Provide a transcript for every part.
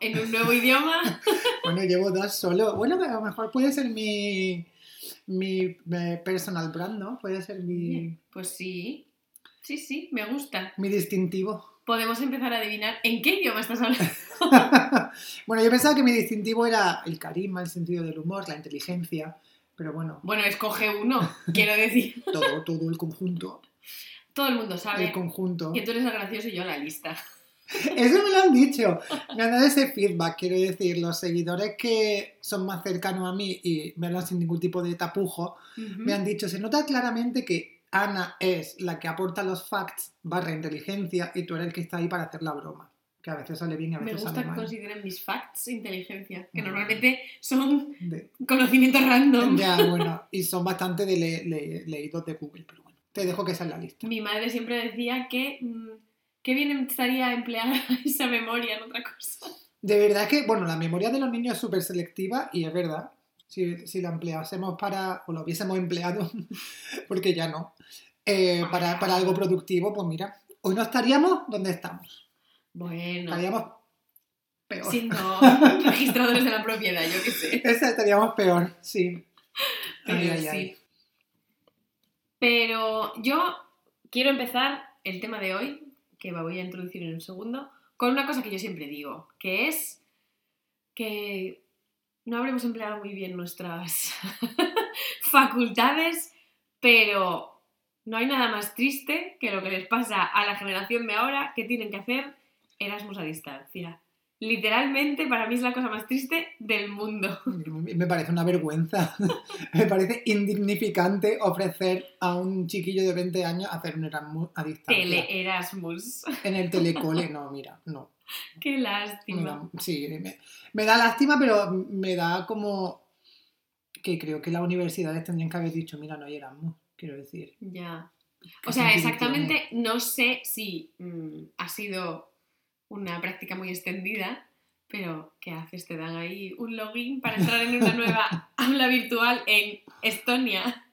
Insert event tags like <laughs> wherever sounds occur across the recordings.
en un nuevo idioma. <laughs> Bueno, llevo dos solo. Bueno, a lo mejor puede ser mi, mi personal brand, ¿no? Puede ser mi, Pues sí, sí, sí, me gusta. mi distintivo. Podemos empezar a adivinar en qué idioma estás hablando. <laughs> bueno, yo pensaba que mi distintivo era el carisma, el sentido del humor, la inteligencia, pero bueno, Bueno, escoge uno, quiero decir. <laughs> todo, todo el conjunto. Todo el mundo El sabe conjunto. que tú eres el gracioso y yo la lista. Eso me lo han dicho. Me han dado ese feedback, quiero decir, los seguidores que son más cercanos a mí y me hablan sin ningún tipo de tapujo, me han dicho, se nota claramente que Ana es la que aporta los facts barra inteligencia y tú eres el que está ahí para hacer la broma. Que a veces sale bien y a Me veces gusta sale que mal. consideren mis facts inteligencia, que Mm. normalmente son De- conocimientos random. ya, <laughs> bueno, y son bastante de le- le- leídos de Google, pero bueno, te dejo que esa es la lista. Mi madre siempre decía que mm, qué bien estaría emplear <laughs> esa memoria en otra cosa. De verdad que, bueno, la memoria de los niños es súper selectiva y es verdad. Si, si la empleásemos para, o lo hubiésemos empleado, <laughs> porque ya no, eh, para, para algo productivo, pues mira, hoy no estaríamos donde estamos. Bueno, Estaríamos peor. siendo <laughs> registradores de la propiedad, yo qué sé. Esa estaríamos peor, sí. Ay, Pero ay, sí. ay. Pero yo quiero empezar el tema de hoy, que me voy a introducir en un segundo, con una cosa que yo siempre digo, que es que no habremos empleado muy bien nuestras <laughs> facultades, pero no hay nada más triste que lo que les pasa a la generación de ahora que tienen que hacer Erasmus a distancia. Literalmente, para mí es la cosa más triste del mundo. <laughs> Me parece una vergüenza. <laughs> Me parece indignificante ofrecer a un chiquillo de 20 años hacer un Erasmus a distancia. Tele Erasmus. En el telecole, no, mira, no. <laughs> Qué lástima. sí, me, me da lástima, pero me da como que creo que las universidades tendrían que haber dicho, mira, no hay Erasmus, quiero decir. Ya. ¿Qué O sea, exactamente no sé si mm, ha sido una práctica muy extendida, pero ¿qué haces? Te dan ahí un login para entrar en una nueva <laughs> aula virtual en Estonia.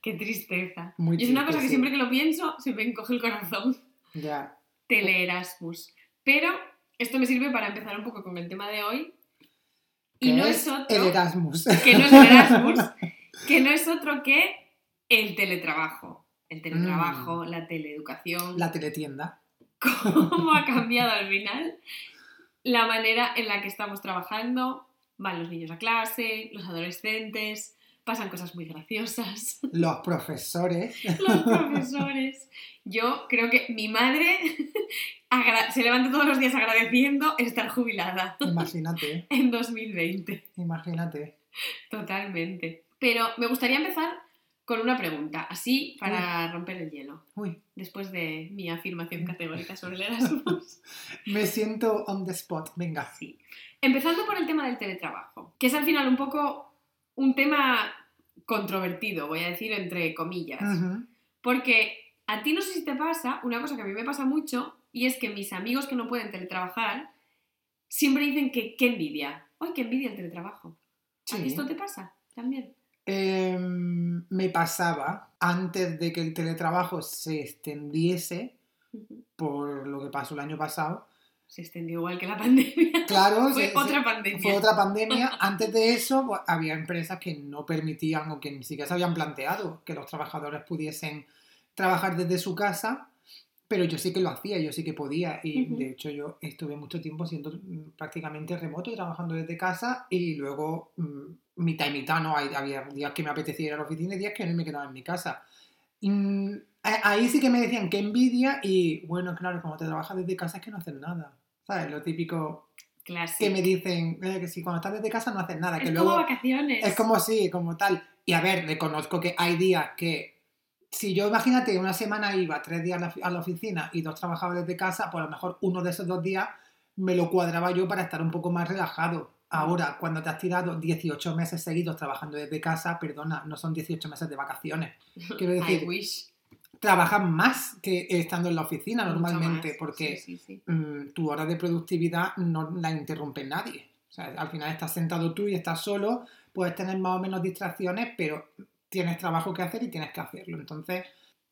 Qué tristeza. Muy y es una cosa que sí. siempre que lo pienso se me encoge el corazón. Ya. Tele Erasmus. Pero esto me sirve para empezar un poco con el tema de hoy. Y ¿Qué no es otro El Erasmus. que no es el Erasmus, <laughs> que no es otro que el teletrabajo. El teletrabajo, la teleeducación, Mm. La teletienda. Cómo ha cambiado al final la manera en la que estamos trabajando. Van los niños a clase, los adolescentes, pasan cosas muy graciosas, Los profesores. los profesores. Yo creo que mi madre se levanta todos los días agradeciendo estar jubilada Imagínate, en 2020. imagínate. Totalmente. Pero me gustaría empezar con una pregunta, así para romper el hielo, Uy, después de mi afirmación <laughs> categórica sobre el Erasmus. me siento on the spot. Venga. Sí. Empezando por el tema del teletrabajo, que es al final un poco un tema controvertido, voy a decir entre comillas. Porque a ti no sé si te pasa, una cosa que a mí me pasa mucho, y es que mis amigos que no pueden teletrabajar siempre dicen que qué envidia. ¡Ay, qué envidia el teletrabajo! ¿A ti esto te pasa también? Em, me pasaba antes de que el teletrabajo se extendiese por lo que pasó el año pasado. Se extendió igual que la pandemia. Claro, <laughs> Fue se- se- otra pandemia. fue otra pandemia. <laughs> Antes de eso, pues, había empresas que no permitían o que ni siquiera se habían planteado que los trabajadores pudiesen trabajar desde su casa, pero yo sí que lo hacía, yo sí que podía. Y de hecho, yo estuve mucho tiempo siendo mm, prácticamente remoto, trabajando desde casa, y luego mm, mitad y mitad, ¿no? Hay- Había días que me apetecía ir a la oficina y días que no me quedaba en mi casa. Ahí sí que me decían que envidia y bueno, claro, como te trabajas desde casa es que no haces nada. ¿Sabes? Lo típico Clásico. que me dicen eh, que si cuando estás desde casa no haces nada, que es luego como vacaciones. es como así, como tal. Y a ver, reconozco que hay días que si yo imagínate una semana iba tres días a la, a la oficina y dos trabajaba desde casa, pues a lo mejor uno de esos dos días me lo cuadraba yo para estar un poco más relajado. Ahora, cuando te has tirado 18 meses seguidos trabajando desde casa, perdona, no son 18 meses de vacaciones. Quiero <laughs> I decir, wish. trabajas más que estando en la oficina Mucho normalmente, más. porque Sí, sí, sí. mm, tu hora de productividad no la interrumpe nadie. O sea, al final estás sentado tú y estás solo, puedes tener más o menos distracciones, pero tienes trabajo que hacer y tienes que hacerlo. Entonces,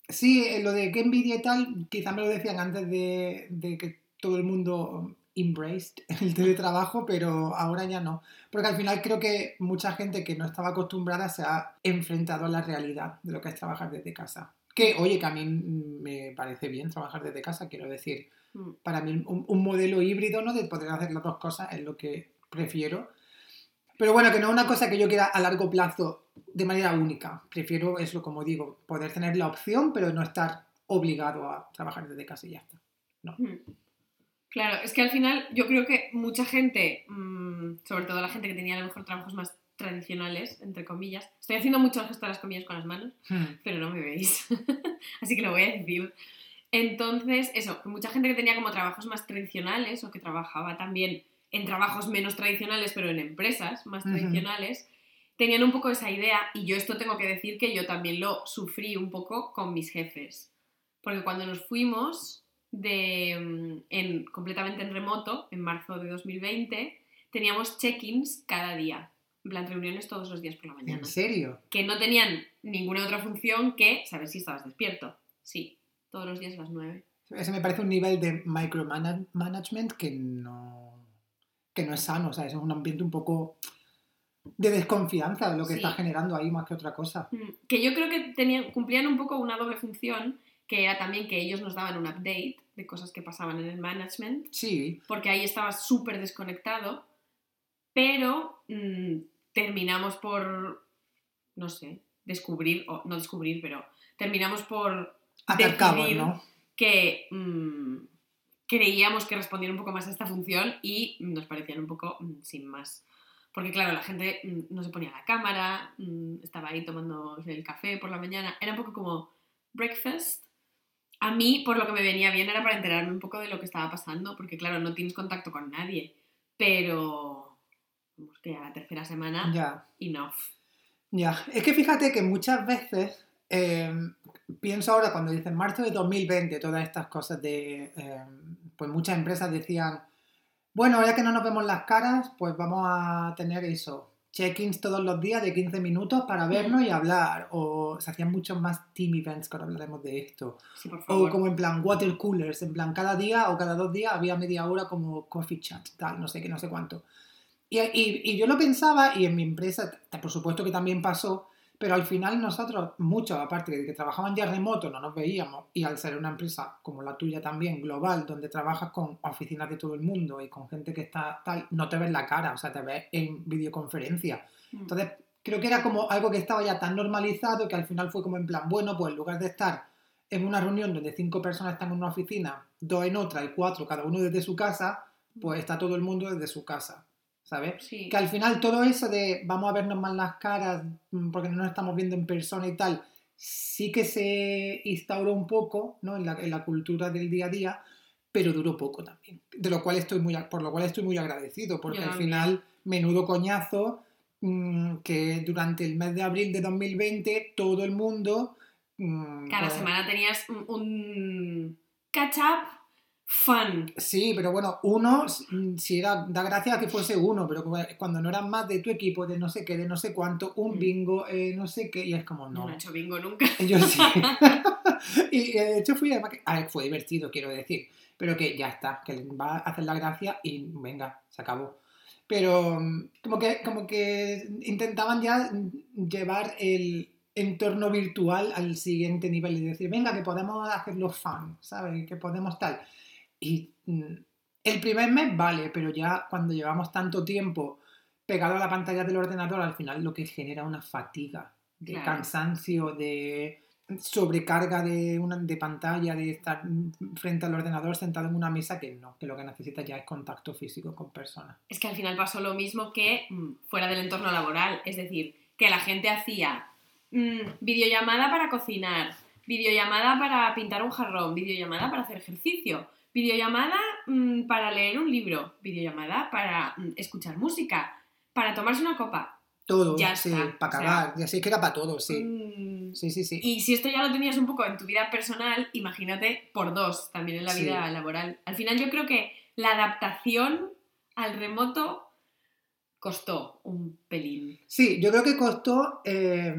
sí, eh, lo de que envidia y tal, quizás me lo decían antes de, de que todo el mundo embraced el teletrabajo, pero ahora ya no. Porque al final creo que mucha gente que no estaba acostumbrada se ha enfrentado a la realidad de lo que es trabajar desde casa. Que, oye, que a mí me parece bien trabajar desde casa, quiero decir. Mm. Para mí un, un modelo híbrido, ¿no? De poder hacer las dos cosas es lo que prefiero. Pero bueno, que no es una cosa que yo quiera a largo plazo de manera única. Prefiero eso, como digo, poder tener la opción, pero no estar obligado a trabajar desde casa y ya está. Mm. Claro, es que al final yo creo que mucha gente, mm, sobre todo la gente que tenía a lo mejor trabajos más tradicionales, entre comillas, estoy haciendo mucho el gesto de las comillas con las manos, Hmm. pero no me veis, <laughs> así que lo voy a decir. Entonces, eso, que mucha gente que tenía como trabajos más tradicionales o que trabajaba también en trabajos menos tradicionales, pero en empresas más tradicionales, tenían un poco esa idea, y yo esto tengo que decir que yo también lo sufrí un poco con mis jefes, porque cuando nos fuimos de, mm, en, completamente en remoto, en marzo de 2020, teníamos check-ins cada día, en plan reuniones todos los días por la mañana ¿En serio? que no tenían ninguna otra función que saber si estabas despierto. Sí, todos los días a las 9. Ese me parece un nivel de micromanagement que no, que no es sano. O sea, es un ambiente un poco de desconfianza de lo que Sí. está generando ahí más que otra cosa. Mm, Que yo creo que tenían, cumplían un poco una doble función, que era también que ellos nos daban un update de cosas que pasaban en el management, Sí, porque ahí estaba súper desconectado, pero mm, terminamos por, no sé, descubrir, o no descubrir, pero terminamos por atar Decidir. ¿no? que mm, creíamos que respondían un poco más a esta función y nos parecían un poco mm, sin más. Porque claro, la gente no se ponía la cámara, estaba ahí tomando el café por la mañana, era un poco como breakfast. A mí, por lo que me venía bien, era para enterarme un poco de lo que estaba pasando, porque claro, no tienes contacto con nadie, pero vamos que a la tercera semana, Ya. enough. Ya, es que fíjate que muchas veces eh, pienso ahora cuando dicen marzo de 2020, todas estas cosas de, eh, pues muchas empresas decían, bueno, ahora que no nos vemos las caras, pues vamos a tener eso, check-ins todos los días de 15 minutos para vernos y hablar, o se hacían muchos más team events, que ahora hablaremos de esto, Sí, por o como en plan water coolers, en plan cada día o cada dos días había media hora como coffee chat, tal, no sé qué, no sé cuánto. Y, y- y yo lo pensaba, y en mi empresa, por supuesto que también pasó, pero al final nosotros, muchos, aparte de que trabajaban ya remoto, no nos veíamos, y al ser una empresa como la tuya también, global, donde trabajas con oficinas de todo el mundo y con gente que está tal, no te ves la cara, o sea, te ves en videoconferencia. Mm. Entonces, creo que era como algo que estaba ya tan normalizado que al final fue como en plan, bueno, pues en lugar de estar en una reunión donde cinco personas están en una oficina, dos en otra y cuatro cada uno desde su casa, pues está todo el mundo desde su casa, ¿sabes? Sí. Que al final todo eso de vamos a vernos más las caras mm, porque no nos estamos viendo en persona y tal, sí que se instauró un poco ¿no? en, la, en la cultura del día a día, pero duró poco también. De lo cual estoy muy, por lo cual estoy muy agradecido, porque al final, menudo coñazo mm, que durante el mes de abril de 2020 todo el mundo... mm, Cada pues- semana tenías un, un catch fun. Sí, pero bueno, uno, mm, si era, da gracia que fuese uno, pero cuando no eran más de tu equipo, de no sé qué, de no sé cuánto, un Mm. bingo, eh, no sé qué, y es como, no no. he hecho bingo nunca. <laughs> Yo sí. <laughs> <laughs> y eh, de hecho fui, además, que, a ver, fue divertido, quiero decir, pero que ya está, que va a hacer la gracia y venga, se acabó. Pero mm, como que, como que intentaban ya llevar el entorno virtual al siguiente nivel y decir, venga, que podemos hacerlo fun, ¿sabes? Que podemos tal. Y mm, el primer mes vale, pero ya cuando llevamos tanto tiempo pegado a la pantalla del ordenador, al final lo que genera una fatiga de Claro. cansancio, de sobrecarga de, una, de pantalla, de estar frente al ordenador sentado en una mesa que no, que lo que necesita ya es contacto físico con personas. Es que al final pasó lo mismo que mm, fuera del entorno laboral. Es decir, que la gente hacía mm, videollamada para cocinar, videollamada para pintar un jarrón, videollamada para hacer ejercicio, videollamada mm, para leer un libro, videollamada para mm, escuchar música, para tomarse una copa. Todo, Ya sí, para o sea, acabar. y así es que era para todo, sí. Mm, Sí, sí, sí. Y si esto ya lo tenías un poco en tu vida personal, imagínate por dos también en la Sí. vida laboral. Al final yo creo que la adaptación al remoto costó un pelín. Sí, yo creo que costó. eh,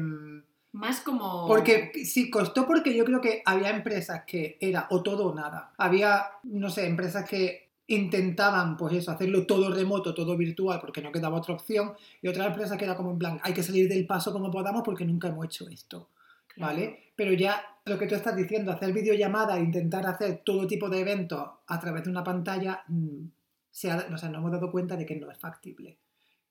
Más como... Porque sí, costó porque yo creo que había empresas que era o todo o nada. Había, no sé, empresas que intentaban, pues eso, hacerlo todo remoto, todo virtual, porque no quedaba otra opción, y otras empresas que era como en plan, hay que salir del paso como podamos porque nunca hemos hecho esto, Claro. ¿vale? Pero ya lo que tú estás diciendo, hacer videollamada e intentar hacer todo tipo de eventos a través de una pantalla, mm, se ha- o sea, nos hemos dado cuenta de que no es factible.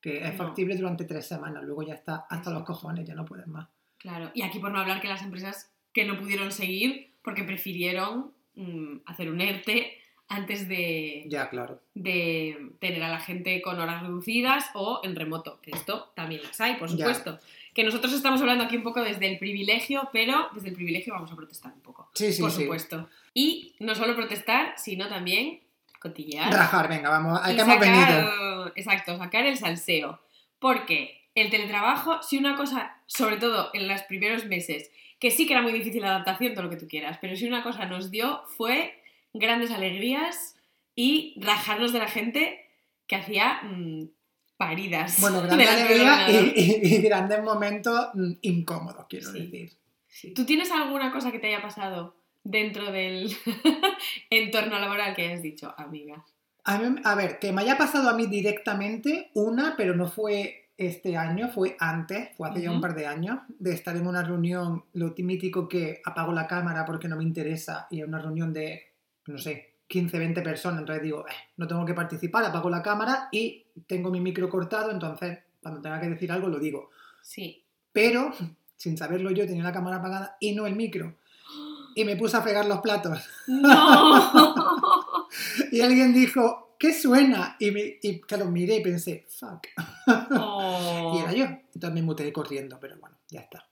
Que es No. factible durante tres semanas, luego ya está hasta los cojones, ya no puedes más. Claro, y aquí por no hablar que las empresas que no pudieron seguir porque prefirieron mm, hacer un ERTE antes de, Ya, claro. de tener a la gente con horas reducidas o en remoto, que esto también las hay, por Ya. supuesto. Que nosotros estamos hablando aquí un poco desde el privilegio, pero desde el privilegio vamos a protestar un poco, Sí, sí, por sí. supuesto. Y no solo protestar, sino también cotillear. Rajar, venga, vamos, ¿a y qué hemos venido? sacar- Exacto, sacar el salseo. Porque el teletrabajo, si una cosa, sobre todo en los primeros meses, que sí que era muy difícil la adaptación, todo lo que tú quieras, pero si una cosa nos dio fue grandes alegrías y rajarnos de la gente que hacía mm, paridas. Bueno, <laughs> grande delante del alegría ordenador. y, y- y grandes momentos mm, incómodos, quiero Sí. decir. Sí. ¿Tú tienes alguna cosa que te haya pasado dentro del <laughs> entorno laboral que hayas dicho, amiga? A, mí- a ver, que me haya pasado a mí directamente una, pero no fue este año, fue antes, fue hace ya un par de años, de estar en una reunión, lo mítico que apago la cámara porque no me interesa y es una reunión de, no sé, 15, 20 personas, entonces digo, "Eh, no tengo que participar, apago la cámara y tengo mi micro cortado, entonces cuando tenga que decir algo lo digo. Sí. Pero, sin saberlo yo, tenía la cámara apagada y no el micro. Y me puse a fregar los platos. ¡No! <laughs> Y alguien dijo, ¿qué suena? Y, me, y claro, miré y pensé, fuck. Oh. <laughs> Y era yo. Entonces me muté corriendo, pero bueno, ya está.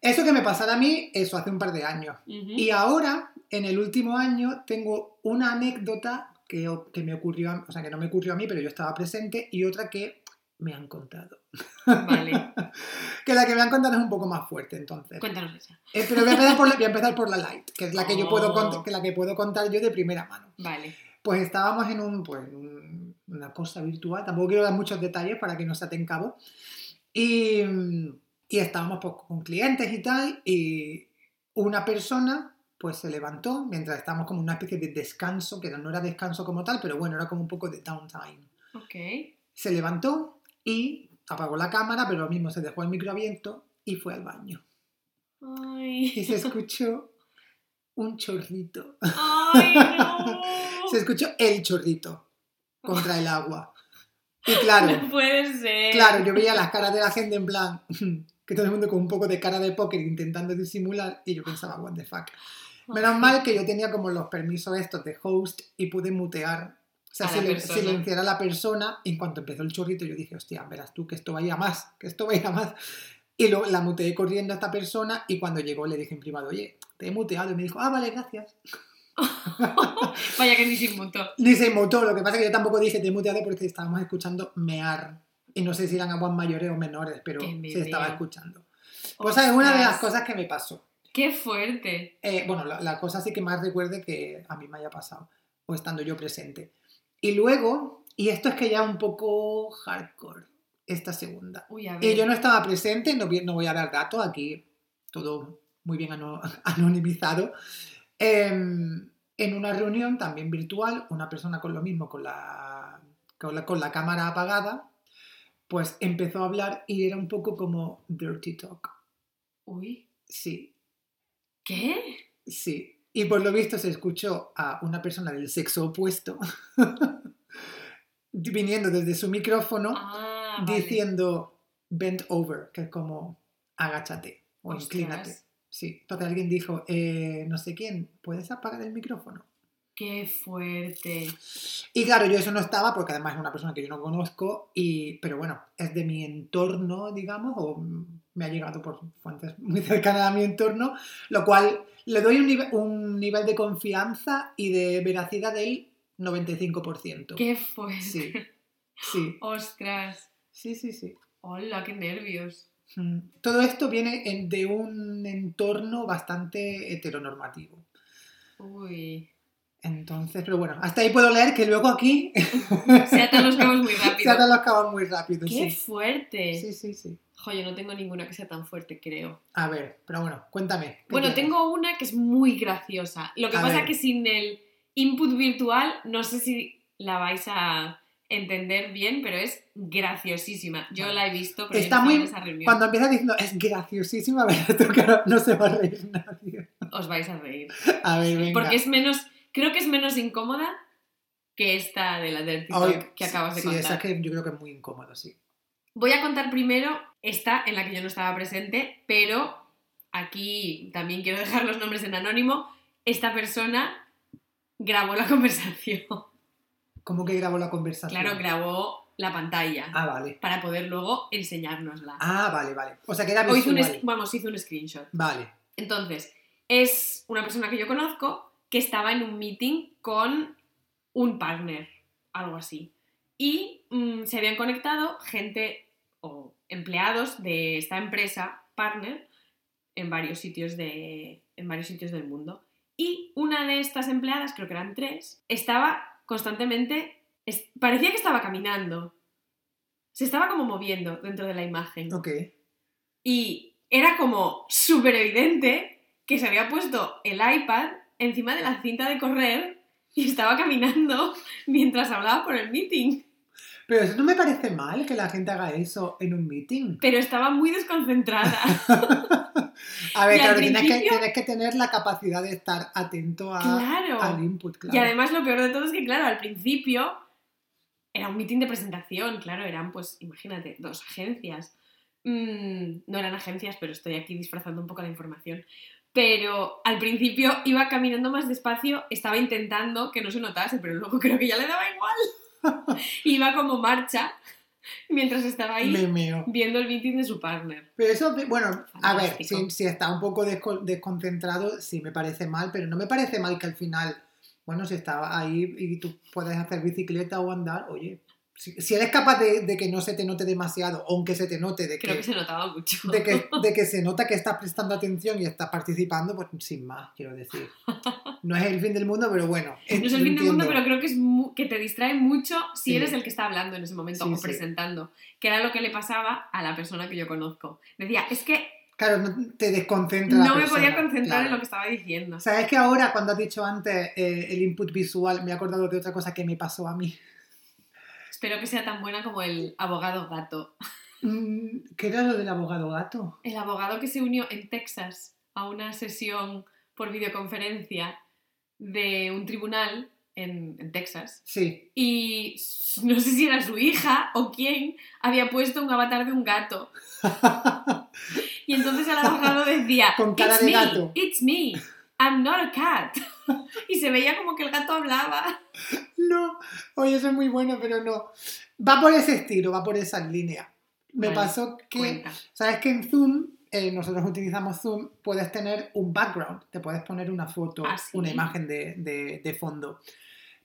Eso que me pasara a mí, eso hace un par de años. Ujú. Y ahora, en el último año, tengo una anécdota que, que me ocurrió, a- o sea, que no me ocurrió a mí, pero yo estaba presente, y otra que me han contado. Vale, <laughs> Que la que me han contado es un poco más fuerte, entonces. cuéntanos esa. Eh, pero voy a, empezar por la, voy a empezar por la light, que es la que yo puedo, Oh. que la que puedo contar yo de primera mano. Vale. Pues estábamos en un, pues, un- una cosa virtual, tampoco quiero dar muchos detalles para que no se aten cabo. Y, y estábamos pues, con clientes y tal, y una persona pues se levantó mientras estábamos como una especie de descanso, que no era descanso como tal, pero bueno, era como un poco de downtime. Se levantó y apagó la cámara, pero lo mismo se dejó el micro abierto y fue al baño. Y se escuchó un chorrito. Ay, no. <laughs> Se escuchó el chorrito contra el agua. Y claro, No puede ser. claro, yo veía las caras de la gente en plan, <laughs> que todo el mundo con un poco de cara de póker intentando disimular y yo pensaba, what the fuck. Menos mal que yo tenía como los permisos estos de host y pude mutear, o sea, silen- persona. silenciar a la persona. Y en cuanto empezó el chorrito, yo dije, hostia, verás tú que esto vaya más, que esto vaya más. Y luego la muteé corriendo a esta persona y cuando llegó le dije en privado, oye, te he muteado. Y me dijo, ah, vale, gracias. <laughs> Vaya que ni se inmutó. Ni se mutó, lo que pasa es que yo tampoco dije te he muteado porque estábamos escuchando mear. Y no sé si eran aguas mayores o menores, pero se estaba escuchando. Pues es una de las cosas que me pasó. ¡Qué fuerte! Eh, bueno, la, la cosa sí que más recuerde que a mí me haya pasado, o estando yo presente. Y luego, y esto es que ya un poco hardcore, esta segunda. Uy, a ver. Y yo no estaba presente, no, no voy a dar datos, aquí todo muy bien ano- <laughs> anonimizado. Em, en una reunión también virtual, una persona con lo mismo, con la, con la, con la cámara apagada, pues empezó a hablar y era un poco como dirty talk. Uy, Sí, ¿qué? sí. Y por lo visto se escuchó a una persona del sexo opuesto <laughs> viniendo desde su micrófono Ah, vale. diciendo bend over, que es como agáchate o inclínate. Sí, entonces alguien dijo, eh, no sé quién, ¿puedes apagar el micrófono? ¡Qué fuerte! Y claro, yo eso no estaba porque además es una persona que yo no conozco, y, pero bueno, es de mi entorno, digamos, o me ha llegado por fuentes muy cercanas a mi entorno, lo cual le doy un, nive- un nivel de confianza y de veracidad del 95%. ¡Qué fuerte! Sí, sí, <laughs> ¡Ostras! Sí, sí, sí. ¡Hola, qué nervios! Mm. Todo esto viene en- de un entorno bastante heteronormativo. Uy. Entonces, pero bueno, hasta ahí puedo leer que luego aquí <laughs> Se atan los cabos muy <laughs> se rápido. atan los cabos muy rápido. ¡Qué Sí. fuerte! sí, sí, sí. Jo, yo no tengo ninguna que sea tan fuerte, creo. A ver, pero bueno, cuéntame. ¿qué Bueno, tienes? tengo una que es muy graciosa. Lo que A pasa es que sin el input virtual, no sé si la vais a entender bien, pero es graciosísima. Yo la he visto, pero Está muy- en esa reunión. Cuando empieza diciendo, es graciosísima. <laughs> Que no- no se va a reír nadie. Os vais a reír. A ver, venga. Porque es menos, creo que es menos incómoda que esta de la del TikTok que acabas de sí, contar. esa es que yo creo que es muy incómodo, sí. Voy a contar primero esta en la que yo no estaba presente, pero aquí también quiero dejar los nombres en anónimo. Esta persona grabó la <laughs> conversación. ¿Cómo que grabó la conversación? Claro, grabó la pantalla Ah, vale. para poder luego enseñárnosla. Ah, vale, vale. O sea, que era o hizo un, vamos, hizo un screenshot. Vale. Entonces, es una persona que yo conozco que estaba en un meeting con un partner, algo así. Y mm, se habían conectado gente o empleados de esta empresa, partner, en varios sitios, de, en varios sitios del mundo. Y una de estas empleadas, creo que eran tres, estaba constantemente, es- parecía que estaba caminando. Se estaba como moviendo dentro de la imagen. Ok. Y era como súper evidente que se había puesto el iPad encima de la cinta de correr y estaba caminando <laughs> mientras hablaba por el meeting. Pero eso no me parece mal que la gente haga eso en un meeting. Pero estaba muy desconcentrada. <laughs> A ver, claro, tienes que, tienes que tener la capacidad de estar atento a, Claro. al input, claro. Y además lo peor de todo es que, claro, al principio era un meeting de presentación, claro, eran pues, imagínate, dos agencias. Mm, no eran agencias, pero estoy aquí disfrazando un poco la información. Pero al principio iba caminando más despacio, estaba intentando que no se notase, pero luego <laughs> creo que ya le daba igual. <laughs> iba como marcha mientras estaba ahí viendo el meeting de su partner. Pero eso, bueno, a ver, si, si está un poco desco- desconcentrado, sí me parece mal, pero no me parece mal que al final, bueno, si estaba ahí y tú puedes hacer bicicleta o andar, oye, si, si eres capaz de, de que no se te note demasiado, aunque se te note de Creo que, que se notaba mucho. de que, <laughs> de que se nota que estás prestando atención y estás participando, pues sin más, quiero decir. No es el fin del mundo, pero bueno. No es el fin del mundo, entiendo. pero creo que, es mu- que te distrae mucho si Sí. eres el que está hablando en ese momento Sí, o sí. presentando. Que era lo que le pasaba a la persona que yo conozco. Decía, es que Claro, te desconcentra. la no me persona, podía concentrar en claro. lo que estaba diciendo. ¿Sabes que ahora, cuando has dicho antes eh, el input visual, me he acordado de otra cosa que me pasó a mí? Espero que sea tan buena como el abogado gato. Mm, ¿Qué era lo del abogado gato? El abogado que se unió en Texas a una sesión por videoconferencia de un tribunal en, en Texas. Sí. Y no sé si era su hija o quién había puesto un avatar de un gato. <laughs> Y entonces el abogado decía, Con cara it's de me, gato". it's me, I'm not a cat. <laughs> Y se veía como que el gato hablaba. no, oye, eso es muy bueno, pero no. Va por ese estilo, va por esa línea. Me pasó que, Cuenta. ¿sabes que en Zoom, eh, nosotros utilizamos Zoom, puedes tener un background, te puedes poner una foto, Ah, ¿sí? una imagen de, de- de fondo.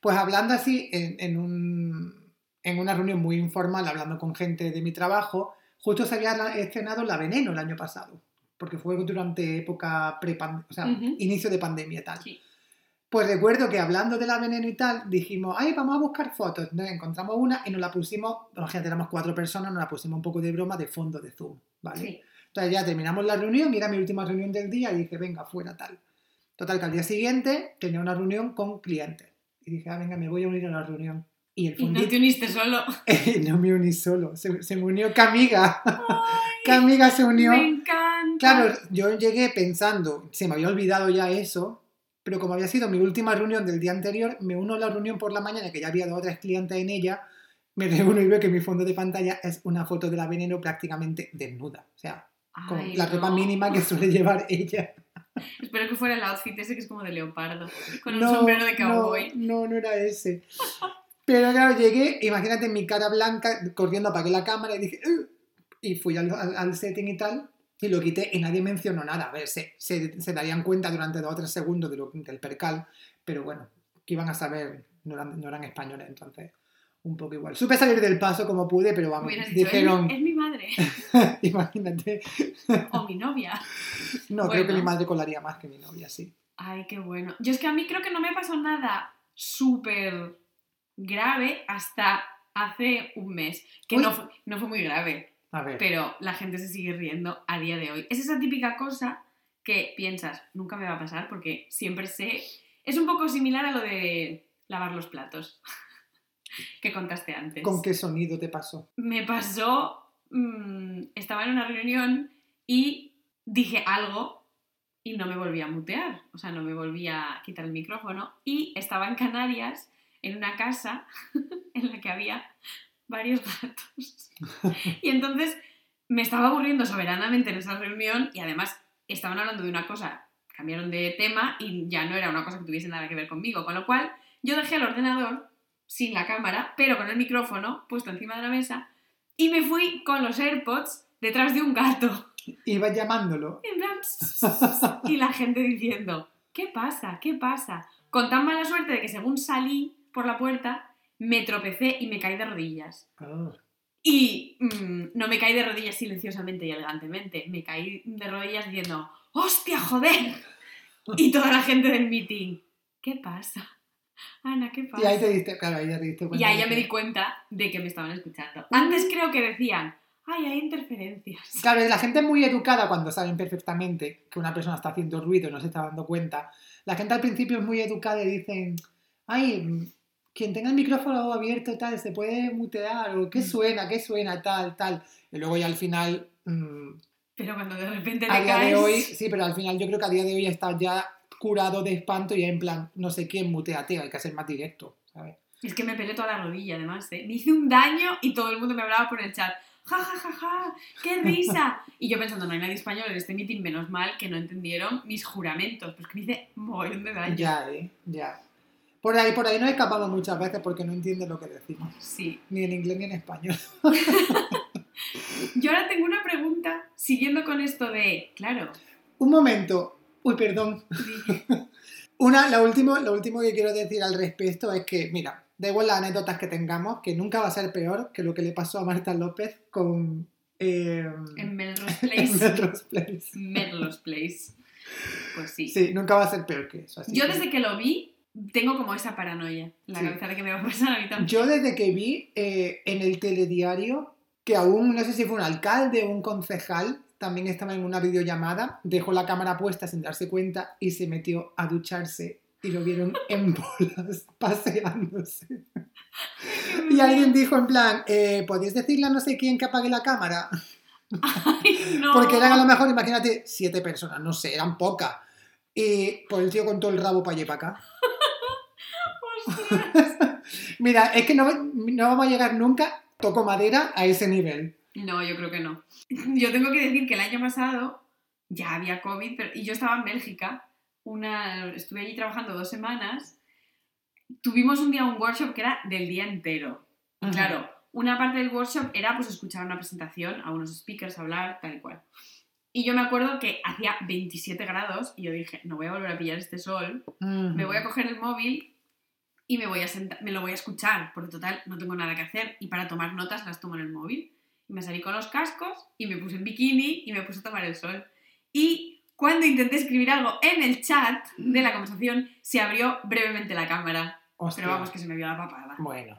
Pues hablando así, en, en un- en una reunión muy informal, hablando con gente de mi trabajo, justo se había estrenado La Veneno el año pasado, porque fue durante época pre o sea, inicio de pandemia y tal. Sí. Pues recuerdo que hablando de la veneno y tal, dijimos, ay, vamos a buscar fotos. Encontramos una y nos la pusimos, imagínate, éramos cuatro personas, nos la pusimos un poco de broma de fondo de Zoom, ¿vale? Sí. Entonces ya terminamos la reunión y era mi última reunión del día y dije, venga, fuera tal. Total, que al día siguiente tenía una reunión con clientes. Y dije, ah, venga, me voy a unir a la reunión. Y el Y no fundito, te uniste solo. <laughs> no me uní solo, se, se me unió Camiga. Camiga <laughs> se unió. Me encanta. Claro, yo llegué pensando, se me había olvidado ya eso, pero como había sido mi última reunión del día anterior, me uno a la reunión por la mañana, que ya había dos o tres clientes en ella, me reúno y veo que mi fondo de pantalla es una foto de la veneno prácticamente desnuda. O sea, con Ay, la ropa no. mínima que suele <laughs> llevar ella. Espero que fuera el outfit ese que es como de leopardo. Con un No, sombrero de cowboy. No, no, no era ese. Pero claro, llegué, imagínate mi cara blanca, corriendo apagué la cámara y dije, "Ugh", y fui al, al- al setting y tal, y lo quité y nadie mencionó nada. A ver, se, se, se darían cuenta durante dos o tres segundos de lo- del percal, pero bueno, que iban a saber, no eran, no eran españoles, entonces un poco igual. Supe salir del paso como pude, pero vamos, dicho, dijeron, es, mi- es mi madre. <laughs> imagínate, o mi novia. no, creo que mi madre colaría más que mi novia, sí. Ay, qué bueno. Yo es que a mí creo que no me pasó nada súper grave hasta hace un mes. Que no fue, no fue muy grave, A ver, pero la gente se sigue riendo a día de hoy. Es esa típica cosa que piensas, nunca me va a pasar porque siempre sé... Es un poco similar a lo de lavar los platos. <laughs> que contaste antes. ¿Con qué sonido te pasó? Me pasó, mm, estaba en una reunión y dije algo y no me volví a mutear, o sea, no me volví a quitar el micrófono y estaba en Canarias, en una casa <laughs> en la que había varios gatos. Y entonces me estaba aburriendo soberanamente en esa reunión y además estaban hablando de una cosa, cambiaron de tema y ya no era una cosa que tuviese nada que ver conmigo, con lo cual yo dejé el ordenador sin la cámara, pero con el micrófono puesto encima de la mesa y me fui con los AirPods detrás de un gato. Ibas llamándolo. <laughs> Y la gente diciendo, ¿qué pasa? ¿Qué pasa? Con tan mala suerte de que según salí por la puerta, me tropecé y me caí de rodillas. Ah. Y mm, no me caí de rodillas silenciosamente y elegantemente, me caí de rodillas diciendo, ¡hostia, joder! Y toda la gente del meeting, ¿qué pasa? Ana, ¿qué pasa? Y ahí te diste, claro, ahí ya te diste Y ahí ya me di cuenta de que me estaban escuchando. Antes creo que decían, ¡ay, hay interferencias! <laughs> Claro, la gente es muy educada cuando saben perfectamente que una persona está haciendo ruido y no se está dando cuenta. La gente al principio es muy educada y dicen, ay, mm, quien tenga el micrófono abierto tal, se puede mutear, o qué Mm. suena, qué suena, tal, tal. Y luego ya al final, mm, Pero cuando de repente te a día caes... de hoy, sí, pero al final yo creo que a día de hoy estás ya curado de espanto y en plan, no sé quién mutea, tío, hay que ser más directo, ¿sabes? Es que me pelé toda la rodilla, además, ¿eh? Me hice un daño y todo el mundo me hablaba por el chat. ¡Ja, ja, ja, ja! ¡Qué risa! Y yo pensando, no hay nadie español en este meeting, menos mal que no entendieron mis juramentos. Pues que me hice mogollón de daño. Ya, ¿eh? Ya. Por ahí, por ahí nos escapamos muchas veces porque no entienden lo que decimos, Sí. ni en inglés ni en español. <laughs> Yo ahora tengo una pregunta, siguiendo con esto de, claro, Un momento. Uy, perdón. <laughs> Una, lo, último, lo último que quiero decir al respecto es que, mira, da igual las anécdotas que tengamos, que nunca va a ser peor que lo que le pasó a Marta López con... eh, en Melrose <laughs> en Place. Melrose Place. Melrose Place. Pues sí. Sí, nunca va a ser peor que eso. así Yo que- desde que lo vi, tengo como esa paranoia la Sí. cabeza de que me va a pasar a mí también. Yo desde que vi eh, en el telediario que aún, no sé si fue un alcalde o un concejal, también estaba en una videollamada, dejó la cámara puesta sin darse cuenta y se metió a ducharse y lo vieron <laughs> en bolas paseándose. Y alguien dijo en plan, eh, ¿podéis decirle a no sé quién que apague la cámara? Ay, <laughs> no. Porque eran a lo mejor, imagínate, siete personas, no sé, eran pocas. Y pues el tío con todo el rabo para allá y para acá. <laughs> Mira, es que no, no vamos a llegar nunca, toco madera, a ese nivel. No, yo creo que no. Yo tengo que decir que el año pasado ya había COVID pero- y yo estaba en Bélgica. Una, estuve allí trabajando dos semanas. Tuvimos un día un workshop que era del día entero. Y claro, una parte del workshop era pues escuchar una presentación a unos speakers hablar, tal y cual. Y yo me acuerdo que hacía 27 grados y yo dije, no voy a volver a pillar este sol, me voy a coger el móvil y me, voy a sentar, me lo voy a escuchar, porque total no tengo nada que hacer y para tomar notas las tomo en el móvil. Y me salí con los cascos y me puse en bikini y me puse a tomar el sol. Y cuando intenté escribir algo en el chat de la conversación, se abrió brevemente la cámara. Hostia. Pero vamos, que se me vio la papada. Bueno,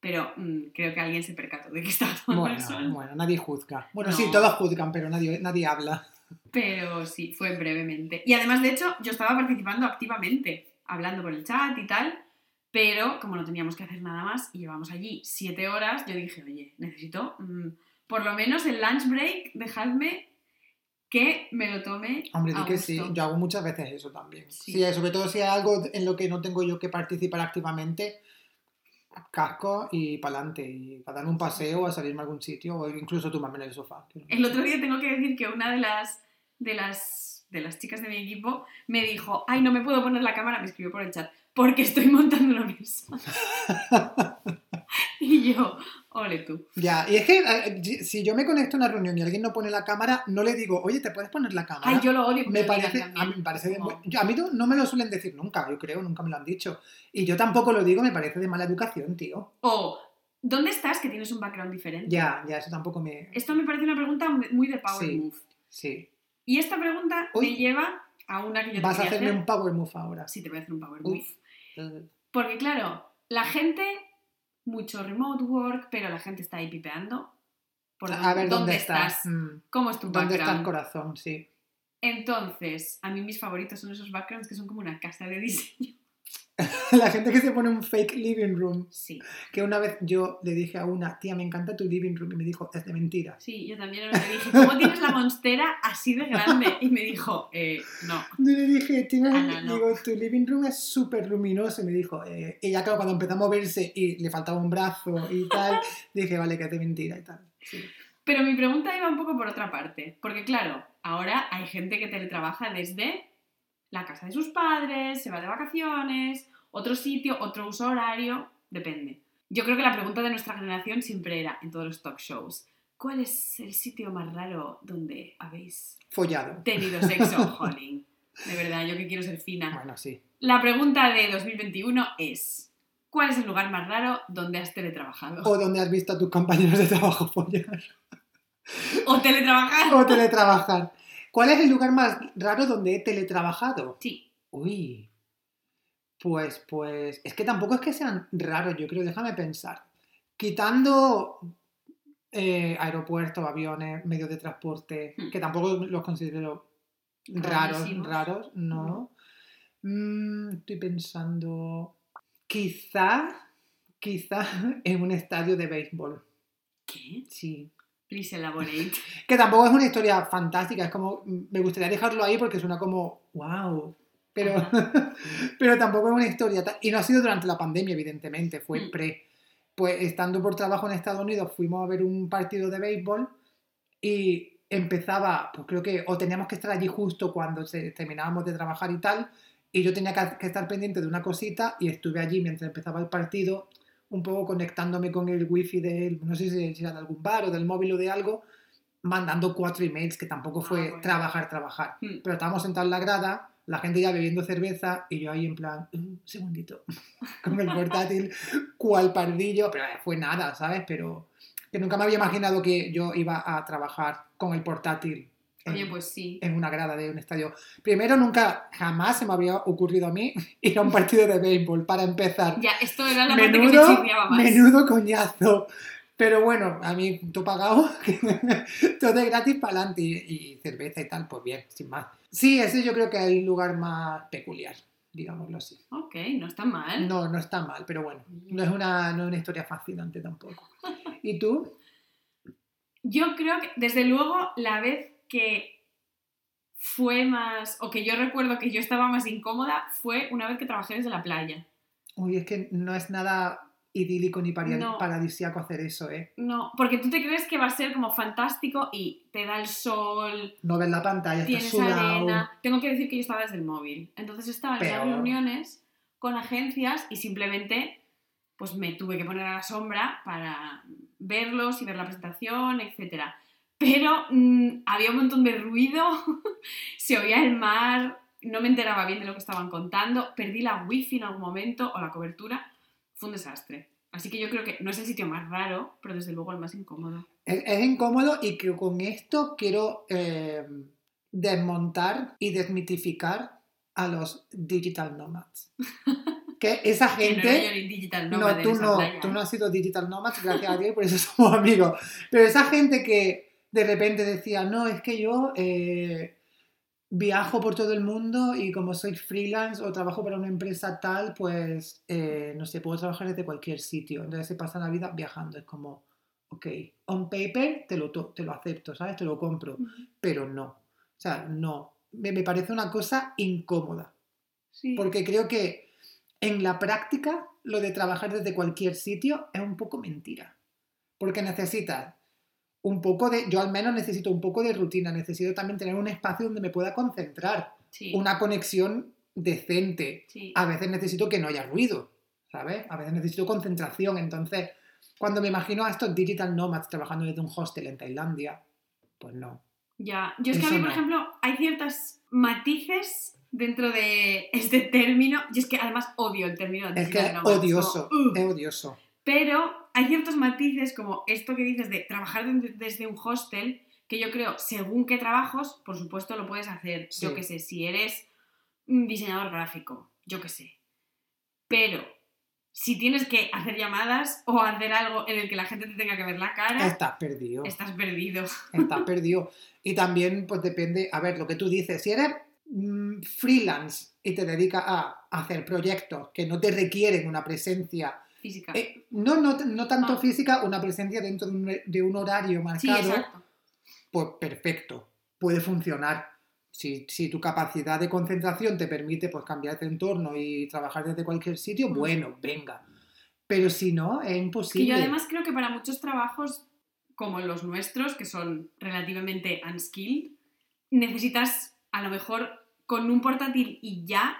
Pero mm, creo que alguien se percató de que estaba tomando el bueno, sol. bueno, nadie juzga. Bueno, No. sí, todos juzgan, pero nadie, nadie habla. Pero sí, fue brevemente. Y además, de hecho, yo estaba participando activamente, hablando por el chat y tal, pero como no teníamos que hacer nada más y llevamos allí siete horas, yo dije, oye, necesito mm, por lo menos el lunch break, dejadme que me lo tome. Hombre, di que sí, gusto". yo hago muchas veces eso también. Sí. Sí. sobre todo si hay algo en lo que no tengo yo que participar activamente, casco y para adelante, y para darme un paseo, a salirme a algún sitio, o incluso tomarme en el sofá. El otro día tengo que decir que una de las, de las, de las chicas de mi equipo me dijo, ay, no me puedo poner la cámara, me escribió por el chat, porque estoy montando una mesa. <laughs> y yo, ole tú. Ya, y es que si yo me conecto a una reunión y alguien no pone la cámara, no le digo, oye, ¿te puedes poner la cámara? Ay, yo lo odio. me parece, a mí me parece de Como- muy- yo- a mí no, me lo suelen decir nunca, yo creo, nunca me lo han dicho. Y yo tampoco lo digo, me parece de mala educación, tío. O, ¿dónde estás que tienes un background diferente? Ya, ya, eso tampoco me... Esto me parece una pregunta muy de power Sí. move. Sí. Y esta pregunta me lleva a una que yo te Vas a hacerme hacer. un power move ahora. Sí, te voy a hacer un power move. Uf. Porque claro, la gente, mucho remote work, pero la gente está ahí pipeando. Por A ver dónde, estás. estás? Mm, ¿Cómo es tu ¿Dónde está el background? corazón? Sí. Entonces, a mí mis favoritos son esos backgrounds que son como una casa de diseño. <laughs> La gente que se pone un fake living room. Sí, Que una vez yo le dije a una, tía, me encanta tu living room. Y me dijo, es de mentira. sí, yo también le dije, ¿cómo tienes la monstera así de grande? Y me dijo, eh, no. Yo le dije, tienes, Ana, no. digo, tu living room es súper luminoso. Y me dijo, eh, y ya claro, cuando empezó a moverse y le faltaba un brazo y tal, <laughs> dije, vale, que es de mentira y tal. Sí. Pero mi pregunta iba un poco por otra parte, porque claro, ahora hay gente que teletrabaja desde la casa de sus padres, se va de vacaciones, otro sitio, otro uso horario, depende. Yo creo que la pregunta de nuestra generación siempre era en todos los talk shows, ¿cuál es el sitio más raro donde habéis Follado. tenido sexo, <laughs> jolín? De verdad, yo que quiero ser fina. Bueno, sí. La pregunta de 2021 es, ¿cuál es el lugar más raro donde has teletrabajado? O donde has visto a tus compañeros de trabajo follar. ¿O teletrabajar? O teletrabajar. ¿Cuál es el lugar más raro donde he teletrabajado? Sí. Uy. Pues, pues. Es que tampoco es que sean raros, yo creo, déjame pensar. Quitando eh, aeropuertos, aviones, medios de transporte, Hmm. que tampoco los considero raros, Rarísimos. raros, no. Mm, estoy pensando. Quizá, quizá <laughs> en un estadio de béisbol. ¿Qué? Sí. Please elaborate. <laughs> Que tampoco es una historia fantástica, es como, me gustaría dejarlo ahí porque suena como, wow. Pero, <laughs> pero tampoco es una historia. Y no ha sido durante la pandemia, evidentemente, fue Mm. pre. Pues estando por trabajo en Estados Unidos, fuimos a ver un partido de béisbol y empezaba, pues creo que, o teníamos que estar allí justo cuando se- terminábamos de trabajar y tal, y yo tenía que, que estar pendiente de una cosita y estuve allí mientras empezaba el partido, un poco conectándome con el wifi del, no sé si era de algún bar o del móvil o de algo, mandando cuatro emails, que tampoco fue Ah, bueno. trabajar, trabajar. Hmm. Pero estábamos sentados en la grada, la gente ya bebiendo cerveza y yo ahí en plan, un segundito, <laughs> con el portátil, cual pardillo, pero eh, fue nada, ¿sabes? Pero que nunca me había imaginado que yo iba a trabajar con el portátil Oye, pues sí. en una grada de un estadio. Primero, nunca, jamás se me había ocurrido a mí <laughs> ir a un partido de béisbol para empezar. Ya, esto era la parte que Menudo, me más. menudo coñazo. Pero bueno, a mí tú pagado, <laughs> todo es gratis para adelante y, y cerveza y tal, pues bien, sin más. Sí, ese yo creo que es el lugar más peculiar, digámoslo así. Ok, no está mal. No, no está mal, pero bueno, no es una, no es una historia fascinante tampoco. <laughs> ¿Y tú? Yo creo que, desde luego, la vez que fue más, o que yo recuerdo que yo estaba más incómoda, fue una vez que trabajé desde la playa. Uy, es que no es nada idílico ni No. paradisíaco hacer eso, ¿eh? No, porque tú te crees que va a ser como fantástico y te da el sol, No ves la pantalla, tienes sudado. arena. Tengo que decir que yo estaba desde el móvil. Entonces estaba en las reuniones con agencias y simplemente pues me tuve que poner a la sombra para verlos y ver la presentación, etc. Pero mm, había un montón de ruido, <laughs> se oía el mar, no me enteraba bien de lo que estaban contando, perdí la wifi en algún momento o la cobertura, fue un desastre. Así que yo creo que no es el sitio más raro, pero desde luego el más incómodo. Es, es incómodo y que con esto quiero eh, desmontar y desmitificar a los digital nomads. <laughs> Que esa Que no gente... digital No, en tú no, playa, tú no has sido digital nomad, gracias a Dios, por eso <laughs> somos amigos. Pero esa gente que de repente decía, no, es que yo eh, viajo por todo el mundo y como soy freelance o trabajo para una empresa tal, pues, eh, no sé, puedo trabajar desde cualquier sitio. Entonces se pasa la vida viajando. Es como, ok, on paper te lo, te lo acepto, ¿sabes? Te lo compro, pero no. O sea, no. Me, me parece una cosa incómoda. Sí. Porque creo que en la práctica lo de trabajar desde cualquier sitio es un poco mentira. Porque necesitas un poco de, yo al menos necesito un poco de rutina, necesito también tener un espacio donde me pueda concentrar, Sí, una conexión decente. sí. A veces necesito que no haya ruido, ¿sabes? A veces necesito concentración. Entonces, cuando me imagino a estos digital nomads trabajando desde un hostel en Tailandia, pues no. Ya, yo es que a mí, por no. ejemplo, hay ciertas matices dentro de este término, y es que además odio el término Es que es odioso, es odioso. Pero hay ciertos matices como esto que dices de trabajar de- desde un hostel, que yo creo, según qué trabajos, por supuesto lo puedes hacer. Yo que sé, si eres un diseñador gráfico, yo que sé. Pero si tienes que hacer llamadas o hacer algo en el que la gente te tenga que ver la cara, Estás perdido. estás perdido. Estás <laughs> perdido. Y también, pues depende, a ver, lo que tú dices, si eres mm, freelance y te dedicas a hacer proyectos que no te requieren una presencia, Física. eh, no, no, no tanto No. física, una presencia dentro de un, de un horario sí, marcado, exacto. pues perfecto, puede funcionar. Si, si tu capacidad de concentración te permite pues, cambiar de entorno y trabajar desde cualquier sitio, Mm. bueno, venga. Pero si no, es imposible. que yo además creo que para muchos trabajos como los nuestros, que son relativamente unskilled, necesitas a lo mejor con un portátil y ya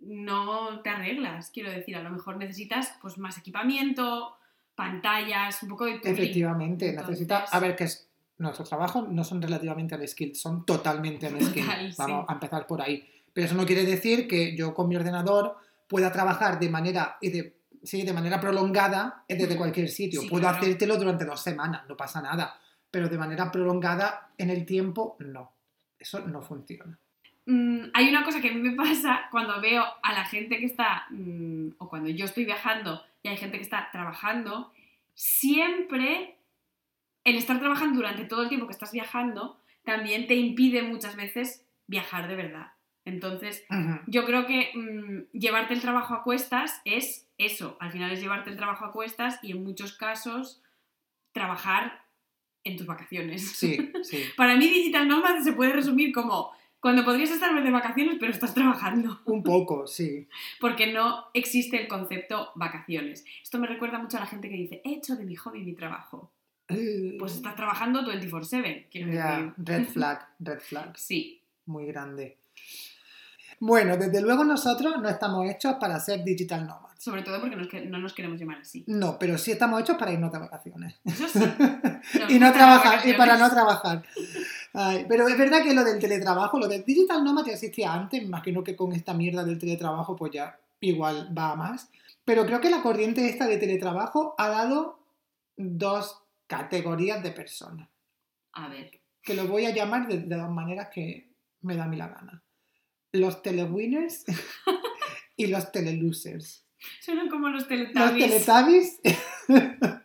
no te arreglas. Quiero decir, a lo mejor necesitas pues más equipamiento, pantallas, un poco de todo. Efectivamente, Entonces- necesita. A ver, que es, nuestros trabajos no son relativamente unskilled, son totalmente unskilled. Total, sí. Vamos a empezar por ahí. Pero eso no quiere decir que yo con mi ordenador pueda trabajar de manera, y de, sí, de manera prolongada desde cualquier sitio. Sí, Puedo claro. hacértelo durante dos semanas, no pasa nada. Pero de manera prolongada en el tiempo, no. Eso no funciona. Mm, hay una cosa que a mí me pasa cuando veo a la gente que está, mm, o cuando yo estoy viajando y hay gente que está trabajando, siempre el estar trabajando durante todo el tiempo que estás viajando también te impide muchas veces viajar de verdad. Entonces, yo creo que mm, llevarte el trabajo a cuestas es eso, al final es llevarte el trabajo a cuestas y en muchos casos trabajar en tus vacaciones. Sí, <laughs> sí. Para mí Digital Nomad se puede resumir como cuando podrías estar de vacaciones pero estás trabajando, Un poco, sí. porque no existe el concepto vacaciones. Esto me recuerda mucho a la gente que dice, he hecho de mi hobby mi trabajo. Pues estás trabajando 24/7, quiero Ya, decir. red <laughs> flag, red flag. Sí, muy grande. Bueno, desde luego nosotros no estamos hechos para ser digital nomads. sobre todo porque nos no nos queremos llamar así. No, pero sí estamos hechos para irnos de vacaciones. Eso sí. <laughs> Y no trabajar, y para no trabajar. Ay, pero es verdad que lo del teletrabajo, lo del digital nomad ya existía antes, me imagino que con esta mierda del teletrabajo pues ya igual va a más. Pero creo que la corriente esta de teletrabajo ha dado dos categorías de personas, A ver, que lo voy a llamar de, de dos maneras que me da a mí la gana. Los telewinners <laughs> y los telelosers. suenan como los Los teletubbies. <laughs>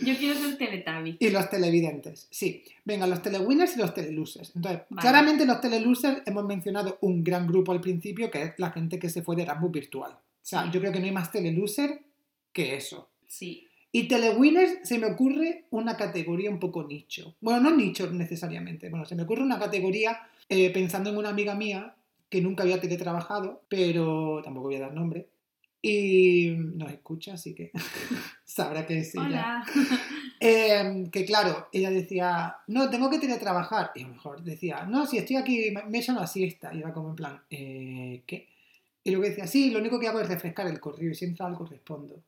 Yo quiero ser teletubby. y los televidentes. Sí, venga, los telewinners y los telelosers. Entonces, Vale. claramente los telelosers hemos mencionado un gran grupo al principio, que es la gente que se fue de Erasmus virtual. O sea, Sí. yo creo que no hay más teleloser que eso. Sí, Y telewinners se me ocurre una categoría un poco nicho. Bueno, no nicho necesariamente. Bueno, se me ocurre una categoría eh, pensando en una amiga mía que nunca había teletrabajado, pero tampoco voy a dar nombre. Y nos escucha, así que <laughs> sabrá que es ella. hola. <laughs> Eh, que claro, ella decía, no, tengo que teletrabajar. Y a lo mejor decía, no, si estoy aquí, me hecho una siesta. Y era como en plan, "Eh, ¿qué? Y luego decía, sí, lo único que hago es refrescar el correo y si entra algo respondo.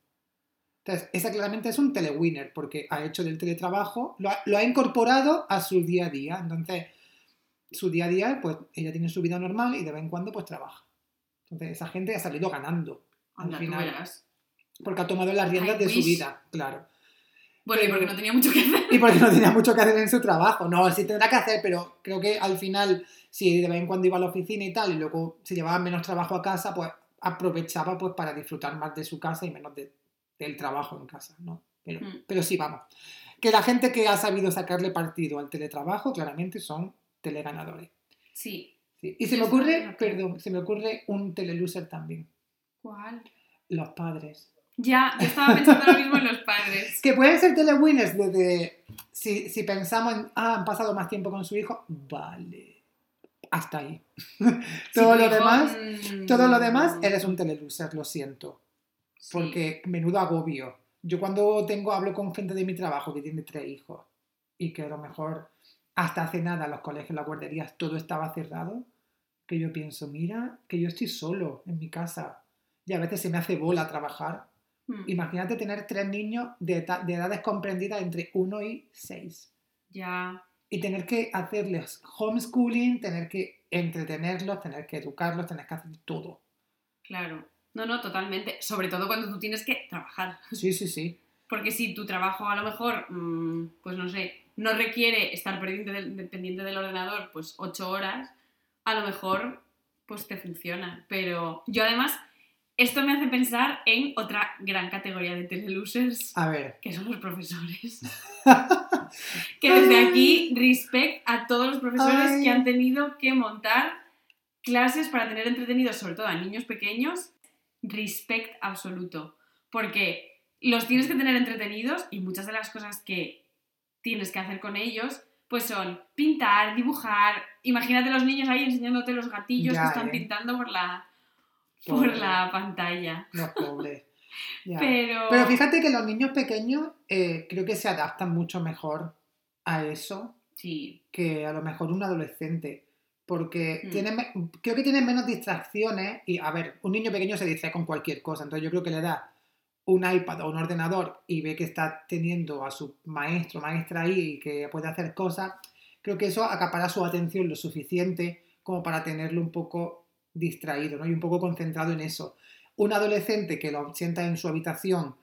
Entonces, esa claramente es un telewinner porque ha hecho del teletrabajo, lo ha, lo ha incorporado a su día a día. Entonces, su día a día, pues ella tiene su vida normal y de vez en cuando pues trabaja. Entonces, esa gente ha salido ganando al tú final verás. porque ha tomado las riendas I de su vida, claro. Bueno, y porque no tenía mucho que hacer. Y porque no tenía mucho que hacer en su trabajo. No, sí tendrá que hacer, pero creo que al final, si de vez en cuando iba a la oficina y tal, y luego se llevaba menos trabajo a casa, pues aprovechaba pues para disfrutar más de su casa y menos de- del trabajo en casa, ¿no? Pero, Mm. pero sí, vamos. Que la gente que ha sabido sacarle partido al teletrabajo, claramente son teleganadores. Sí. Sí. Y se me ocurre, perdón, se me ocurre un teleloser también. ¿Cuál? Los padres. Ya, yo estaba pensando lo mismo en los padres. <laughs> Que pueden ser telewinners desde. Si, si pensamos en. Ah, han pasado más tiempo con su hijo. Vale. Hasta ahí. <laughs> todo, lo demás, mm, todo lo demás eres un teleloser, lo siento. sí. Porque menudo agobio. Yo cuando tengo, hablo con gente de mi trabajo que tiene tres hijos y que a lo mejor hasta hace nada los colegios, las guarderías, todo estaba cerrado, que yo pienso, mira, que yo estoy solo en mi casa y a veces se me hace bola trabajar Mm, Imagínate tener tres niños de, de edades comprendidas entre 1 y 6 Ya. y tener que hacerles homeschooling, tener que entretenerlos, tener que educarlos, tener que hacer todo. Claro. No, no, totalmente. Sobre todo cuando tú tienes que trabajar. <laughs> Sí, sí, sí. Porque si tu trabajo a lo mejor, mm, pues no sé, no requiere estar pendiente del, de- pendiente del ordenador pues ocho horas, a lo mejor pues te funciona. Pero yo además, esto me hace pensar en otra gran categoría de telelosers, A ver. que son los profesores. <laughs> que desde aquí, respect a todos los profesores Ay. que han tenido que montar clases para tener entretenidos, sobre todo a niños pequeños, respect absoluto. Porque los tienes que tener entretenidos y muchas de las cosas que tienes que hacer con ellos, pues son pintar, dibujar. Imagínate los niños ahí enseñándote los gatillos Ya, que están eh. pintando por la, por la pantalla. Los pobres. Pero, Pero fíjate que los niños pequeños eh, creo que se adaptan mucho mejor a eso sí, que a lo mejor un adolescente. Porque Mm. tienen creo que tienen menos distracciones y, a ver, un niño pequeño se distrae con cualquier cosa. Entonces yo creo que le da un iPad o un ordenador y ve que está teniendo a su maestro, maestra ahí y que puede hacer cosas, creo que eso acapara su atención lo suficiente como para tenerlo un poco distraído ¿no? y un poco concentrado en eso. Un adolescente que lo sienta en su habitación,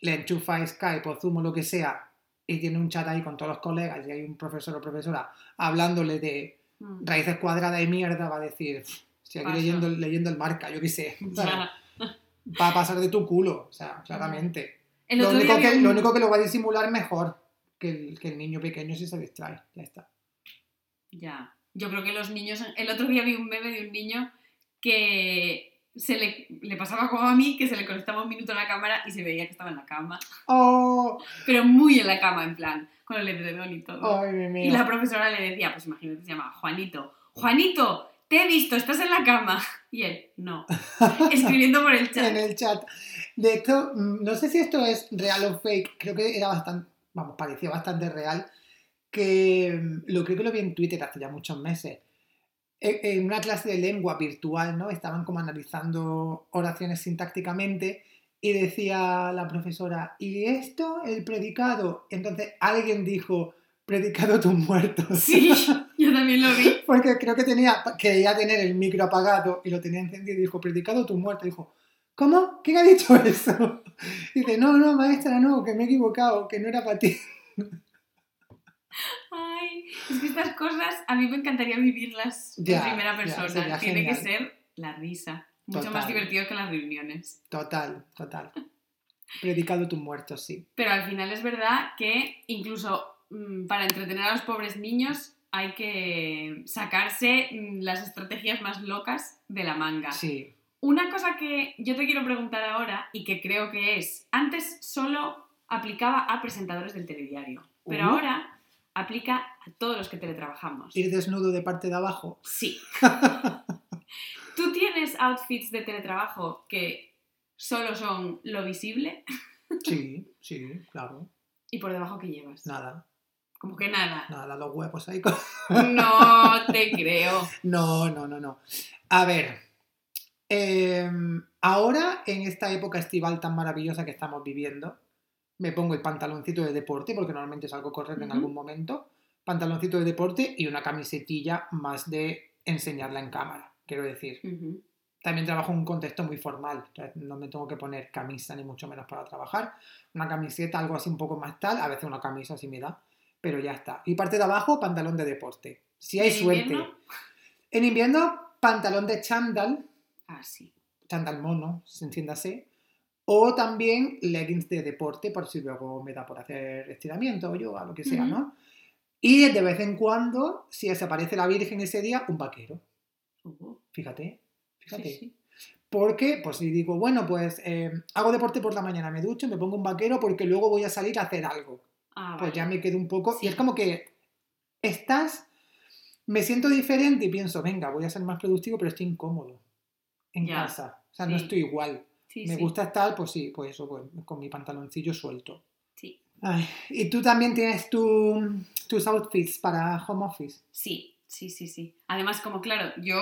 le enchufa Skype o Zoom o lo que sea y tiene un chat ahí con todos los colegas y hay un profesor o profesora hablándole de Mm. raíces cuadradas y mierda, va a decir, si aquí leyendo, leyendo el marca, yo qué sé, <laughs> va a pasar de tu culo, o sea, claramente. Lo único, que, un- lo único que lo va a disimular mejor que el, que el niño pequeño si se distrae, ya está. Ya. Yo creo que los niños. El otro día vi un meme de un niño que se le, le pasaba como a mí, que se le conectaba un minuto a la cámara y se veía que estaba en la cama. ¡Oh! Pero muy en la cama, en plan, con el edredón y todo. ¡Ay, mi mío! y la profesora le decía, pues imagínate, se llama Juanito. Juanito, te he visto, estás en la cama. Y él, no. <laughs> Escribiendo por el chat. en el chat. De hecho, mm, no sé si esto es real o fake, creo que era bastante, vamos, parecía bastante real, que mm, lo creo que lo vi en Twitter hace ya muchos meses. En una clase de lengua virtual, ¿no? Estaban como analizando oraciones sintácticamente y decía la profesora, ¿y esto? El predicado. Entonces alguien dijo, predicado tus muertos. Sí, <laughs> yo también lo vi. Porque creo que tenía, quería tener el micro apagado y lo tenía encendido y dijo, predicado tu muerte. Dijo, ¿cómo? ¿Quién ha dicho eso? Y <laughs> dice, no, no, maestra, no, que me he equivocado, que no era para ti. <laughs> Ay, es que estas cosas a mí me encantaría vivirlas Ya, en primera persona. Tiene que ser la risa. Mucho Total. más divertido que las reuniones. Total, total. Predicado tus muertos, sí. Pero al final es verdad que incluso mm, para entretener a los pobres niños hay que sacarse mm, las estrategias más locas de la manga. Sí. Una cosa que yo te quiero preguntar ahora y que creo que es, antes solo aplicaba a presentadores del telediario, pero Uh. ahora aplica a todos los que teletrabajamos. Ir desnudo de parte de abajo. Sí. <laughs> ¿Tú tienes outfits de teletrabajo que solo son lo visible Sí, <laughs> sí, claro. y por debajo que llevas? Nada, Como que nada. nada, los huevos ahí. con- <laughs> No te creo. No, no, no, no. A ver, em, ahora en esta época estival tan maravillosa que estamos viviendo, me pongo el pantaloncito de deporte, porque normalmente salgo a correr en algún momento, pantaloncito de deporte y una camisetilla más de enseñarla en cámara, quiero decir. También trabajo en un contexto muy formal, no me tengo que poner camisa ni mucho menos para trabajar. Una camiseta, algo así un poco más tal, a veces una camisa si me da, pero ya está. Y parte de abajo, pantalón de deporte. Si hay ¿En suerte. invierno? En invierno, pantalón de chándal, Ah, sí. chándal mono, se entiéndase. O también leggings de deporte, por si luego me da por hacer estiramiento o yoga, lo que sea, Ujú. ¿no? Y de vez en cuando, si desaparece la Virgen ese día, un vaquero. Uh, Fíjate, fíjate. sí, sí. Porque, pues si digo, bueno, pues eh, hago deporte por la mañana, me ducho, me pongo un vaquero porque luego voy a salir a hacer algo. Ah, Pues vale. ya me quedo un poco. Sí. Y es como que estás. Me siento diferente y pienso, venga, voy a ser más productivo, pero estoy incómodo en Ya, casa. O sea, no estoy igual. Sí, me sí, gusta estar, pues sí, pues eso, pues, con mi pantaloncillo suelto. sí. Ay, y tú también tienes tu, tus outfits para home office. Sí, sí, sí, sí. Además, como claro, yo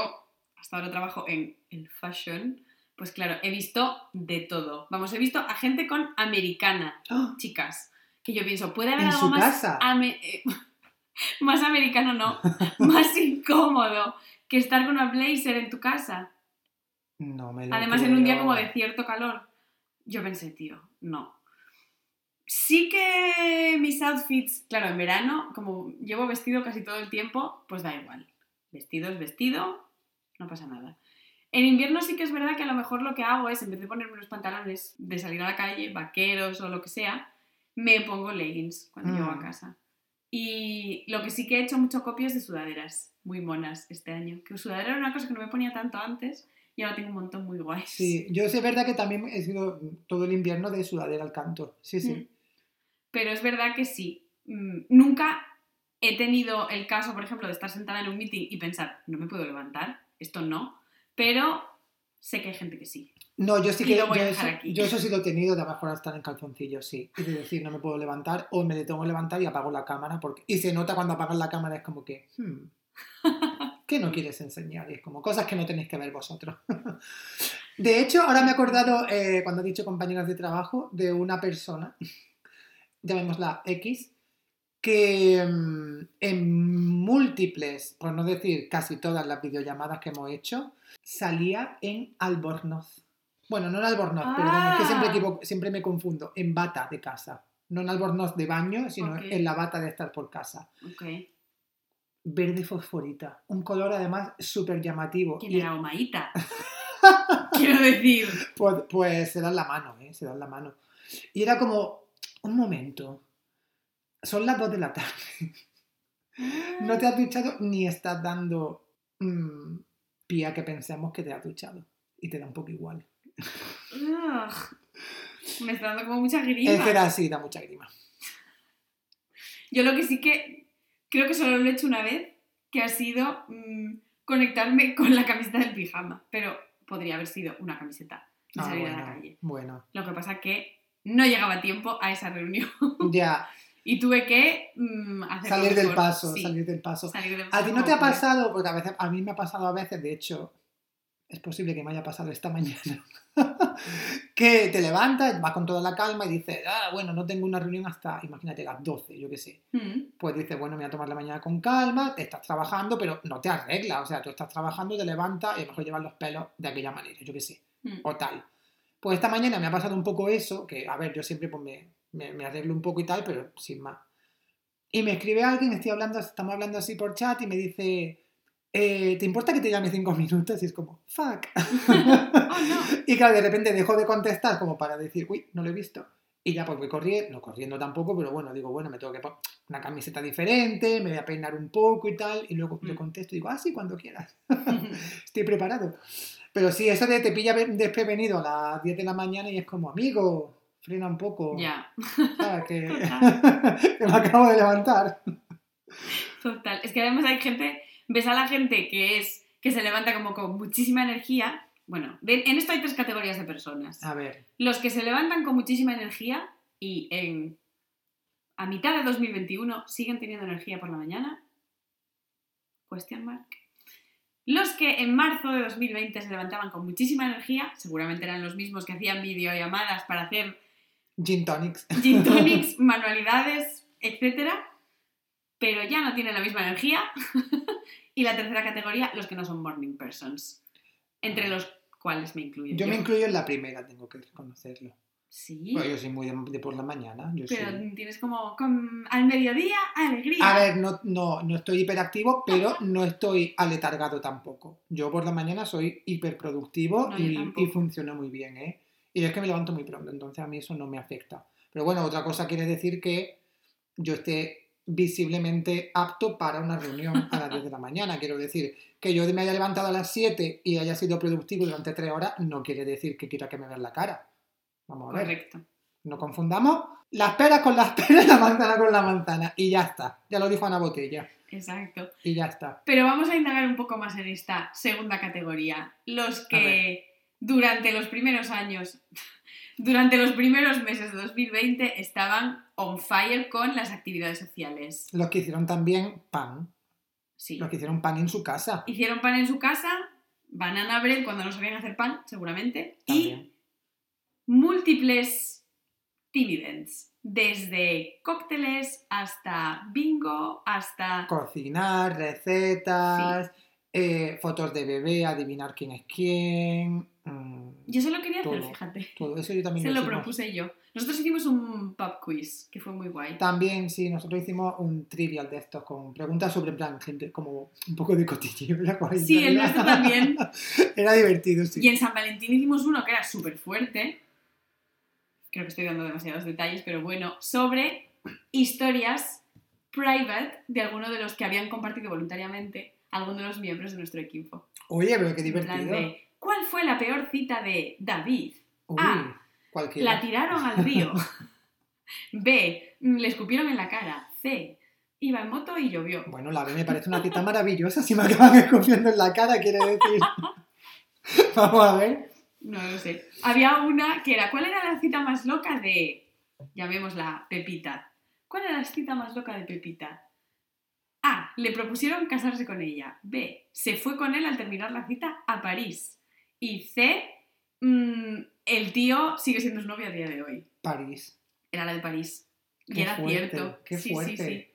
hasta ahora trabajo en el fashion, pues claro, he visto de todo. Vamos, he visto a gente con americana, ¡Ah! chicas, que yo pienso, ¿puede haber ¿En algo su más, casa? ame- eh, <laughs> más americano, no, <laughs> más incómodo que estar con una blazer en tu casa? No me lo Además, en un día como de cierto calor. Yo pensé, tío, no. Sí que mis outfits, claro, en verano, como llevo vestido casi todo el tiempo, pues da igual. Vestido es vestido, no pasa nada. En invierno sí que es verdad que a lo mejor lo que hago es, en vez de ponerme unos pantalones de salir a la calle, vaqueros o lo que sea, me pongo leggings cuando Mm. llego a casa. Y lo que sí que he hecho mucho copio es de sudaderas. muy monas este año. Que sudadera era una cosa que no me ponía tanto antes y ahora tengo un montón muy guays. Sí, yo sé verdad que también he sido todo el invierno de sudadera al canto. Sí, sí. Mm. Pero es verdad que sí. Mm, Nunca he tenido el caso, por ejemplo, de estar sentada en un meeting y pensar, no me puedo levantar, esto no. Pero sé que hay gente que sí. No, yo sí Y que lo voy yo a eso, dejar aquí. yo eso sí lo he tenido de a mejor estar en calzoncillos, sí. Y de decir, no me puedo levantar, o me tengo que levantar y apago la cámara. Porque... Y se nota cuando apagas la cámara, es como que, hmm, <laughs> ¿qué no quieres enseñar? Y es como cosas que no tenéis que ver vosotros. <laughs> De hecho, ahora me he acordado, eh, cuando he dicho compañeras de trabajo, de una persona, <laughs> llamémosla X, que mm, en múltiples, por no decir casi todas las videollamadas que hemos hecho, salía en albornoz. Bueno, no en albornoz, perdón, es que siempre, Ah. equivoco- siempre me confundo, en bata de casa. No en albornoz de baño, sino en la bata de estar por casa. Ok. Verde fosforita, un color además súper llamativo. ¿Quién Y- era Omaita? <laughs> Quiero decir. Pues, pues se dan la mano, ¿eh? Se dan la mano. Y era como, un momento, son las 2 de la tarde. No te has duchado ni estás dando mm, pie a que pensemos que te has duchado. Y te da un poco igual. Ugh. Me está dando como mucha grima. Es que era así, da mucha grima. Yo lo que sí que creo que solo lo he hecho una vez, que ha sido mm, conectarme con la camiseta del pijama. Pero podría haber sido una camiseta y Ah, salir a la bueno, calle. bueno. Lo que pasa que no llegaba a tiempo a esa reunión. <laughs> Ya, Y tuve que mm, hacerlo salir del paso, Sí, salir del paso. salir del ¿A paso ti no te ha pasado? Porque a veces, a mí me ha pasado a veces, de hecho, es posible que me haya pasado esta mañana, <laughs> que te levantas, vas con toda la calma y dices, ah, bueno, no tengo una reunión hasta, imagínate, las 12, yo qué sé. Mm, Pues dices, bueno, me voy a tomar la mañana con calma, te estás trabajando, pero no te arreglas, o sea, tú estás trabajando, te levantas y a lo mejor llevas los pelos de aquella manera, yo qué sé, mm. o tal. Pues esta mañana me ha pasado un poco eso, que a ver, yo siempre pues, me, me, me arreglo un poco y tal, pero sin más. Y me escribe alguien, estoy hablando, estamos hablando así por chat y me dice, eh, ¿te importa que te llame cinco <laughs> minutos? Y es como, fuck. <laughs> Oh, no. y claro, de repente dejo de contestar como para decir, uy, no lo he visto. Y ya pues voy corriendo, no corriendo tampoco, pero bueno, digo, bueno, me tengo que poner una camiseta diferente, me voy a peinar un poco y tal. Y luego le Mm. contesto y digo, ah, sí, cuando quieras. <laughs> Estoy preparado. Pero sí, eso de te pilla desprevenido a las 10 de la mañana y es como, amigo, frena un poco. ya, ¿sabes? Que, que me acabo de levantar. total. Es que además hay gente, ves a la gente que es que se levanta como con muchísima energía. Bueno, de- en esto hay tres categorías de personas. A ver, Los que se levantan con muchísima energía y en a mitad de 2021 siguen teniendo energía por la mañana. Question mark. Los que en marzo de 2020 se levantaban con muchísima energía, seguramente eran los mismos que hacían videollamadas para hacer gin tonics. gin tonics, <laughs> manualidades, etc. Pero ya no tienen la misma energía. <laughs> y la tercera categoría, los que no son morning persons. Entre los cuales me incluyo. Yo me incluyo en la primera, tengo que reconocerlo. Sí. Bueno, yo soy muy de, de por la mañana. Yo Pero soy- tienes como con- al mediodía alegría. A ver, no, no, no estoy hiperactivo, pero no estoy aletargado tampoco. Yo por la mañana soy hiperproductivo No, y, y funciono muy bien, ¿eh? Y es que me levanto muy pronto, entonces a mí eso no me afecta. Pero bueno, otra cosa quiere decir que yo esté visiblemente apto para una reunión a las 10 de la <laughs> mañana. Quiero decir, que yo me haya levantado a las 7 y haya sido productivo durante 3 horas, no quiere decir que quiera que me vean la cara. Vamos a ver. Correcto. No confundamos las peras con las peras <laughs> la manzana con la manzana. Y ya está. Ya lo dijo Ana Botella. Exacto. Y ya está. Pero vamos a indagar un poco más en esta segunda categoría. Los que durante los primeros años, <laughs> durante los primeros meses de 2020 estaban on fire con las actividades sociales. Los que hicieron también pan. Sí. Los que hicieron pan en su casa. Hicieron pan en su casa, banana bread cuando no sabían hacer pan, seguramente, y También. múltiples team events, desde cócteles hasta bingo, hasta... Cocinar, recetas, eh, fotos de bebé, adivinar quién es quién. mm, Yo se lo quería hacer, Todo. fíjate. todo eso yo también Se lo propuse yo. Nosotros hicimos un pub quiz, que fue muy guay. También, sí, nosotros hicimos un trivial de estos con preguntas sobre en plan, gente, como un poco de cotilleo. Guay, Sí, el nuestro también. <laughs> Era divertido, sí. Y en San Valentín hicimos uno que era súper fuerte. Creo que estoy dando demasiados detalles, pero bueno, sobre historias private de alguno de los que habían compartido voluntariamente alguno de los miembros de nuestro equipo. Oye, pero qué divertido. de, ¿Cuál fue la peor cita de David? Uy, cualquiera. La tiraron al río. <laughs> B. Le escupieron en la cara. C. Iba en moto y llovió. Bueno, la B me parece una cita maravillosa. Si me acaban escupiendo en la cara, quiere decir. <laughs> Vamos a ver. No lo sé. Había una que era, ¿cuál era la cita más loca de, llamémosla Pepita? ¿Cuál era la cita más loca de Pepita? A. Le propusieron casarse con ella. B. Se fue con él al terminar la cita a París. Y C. mm, el tío sigue siendo su novio a día de hoy. París. Era la de París. Y Qué era fuerte, cierto. qué sí, fuerte. sí, sí.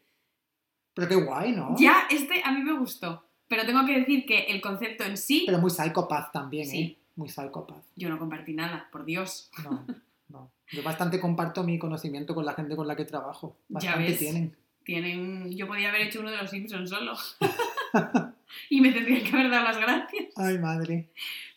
Pero qué guay, ¿no? Ya, este a mí me gustó. Pero tengo que decir que el concepto en sí, Pero muy psicópata también, Sí. ¿eh? Muy psicópata. yo no compartí nada, por Dios. No, no. Yo bastante comparto mi conocimiento con la gente con la que trabajo. <laughs> Ya Bastante ves. tienen. Tienen. Yo podía haber hecho uno de los Simpsons solo. <laughs> y me tendrían que haber dado las gracias. Ay, madre.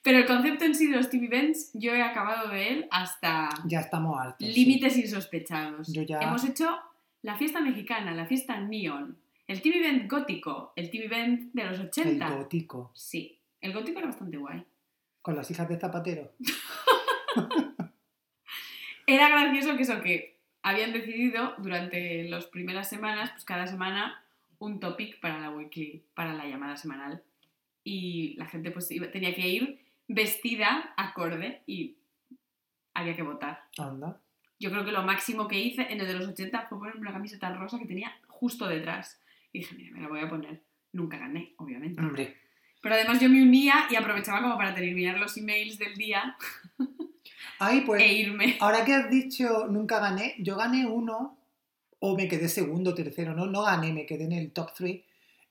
Pero el concepto en sí de los TV Events, yo he acabado de él hasta Ya estamos hartos. sí. límites insospechados. Yo ya- Hemos hecho la fiesta mexicana, la fiesta neon, el TV Event gótico, el TV Event de los El 80. gótico. Sí, el gótico era bastante guay. Con las hijas de Zapatero. <laughs> Era gracioso que eso, que habían decidido durante las primeras semanas, pues cada semana, un topic para la weekly, para la llamada semanal. Y la gente pues iba- tenía que ir vestida acorde y había que votar. Anda. Yo creo que lo máximo que hice en el de los 80 fue ponerme una camiseta rosa que tenía justo detrás. Y dije, mira, me la voy a poner. Nunca gané, obviamente. Hombre. Pero además yo me unía y aprovechaba como para terminar los emails del día <laughs> Ay, pues. e irme. <laughs> Ahora que has dicho nunca gané, yo gané uno, o me quedé segundo, tercero, no, no gané, me quedé en el top 3.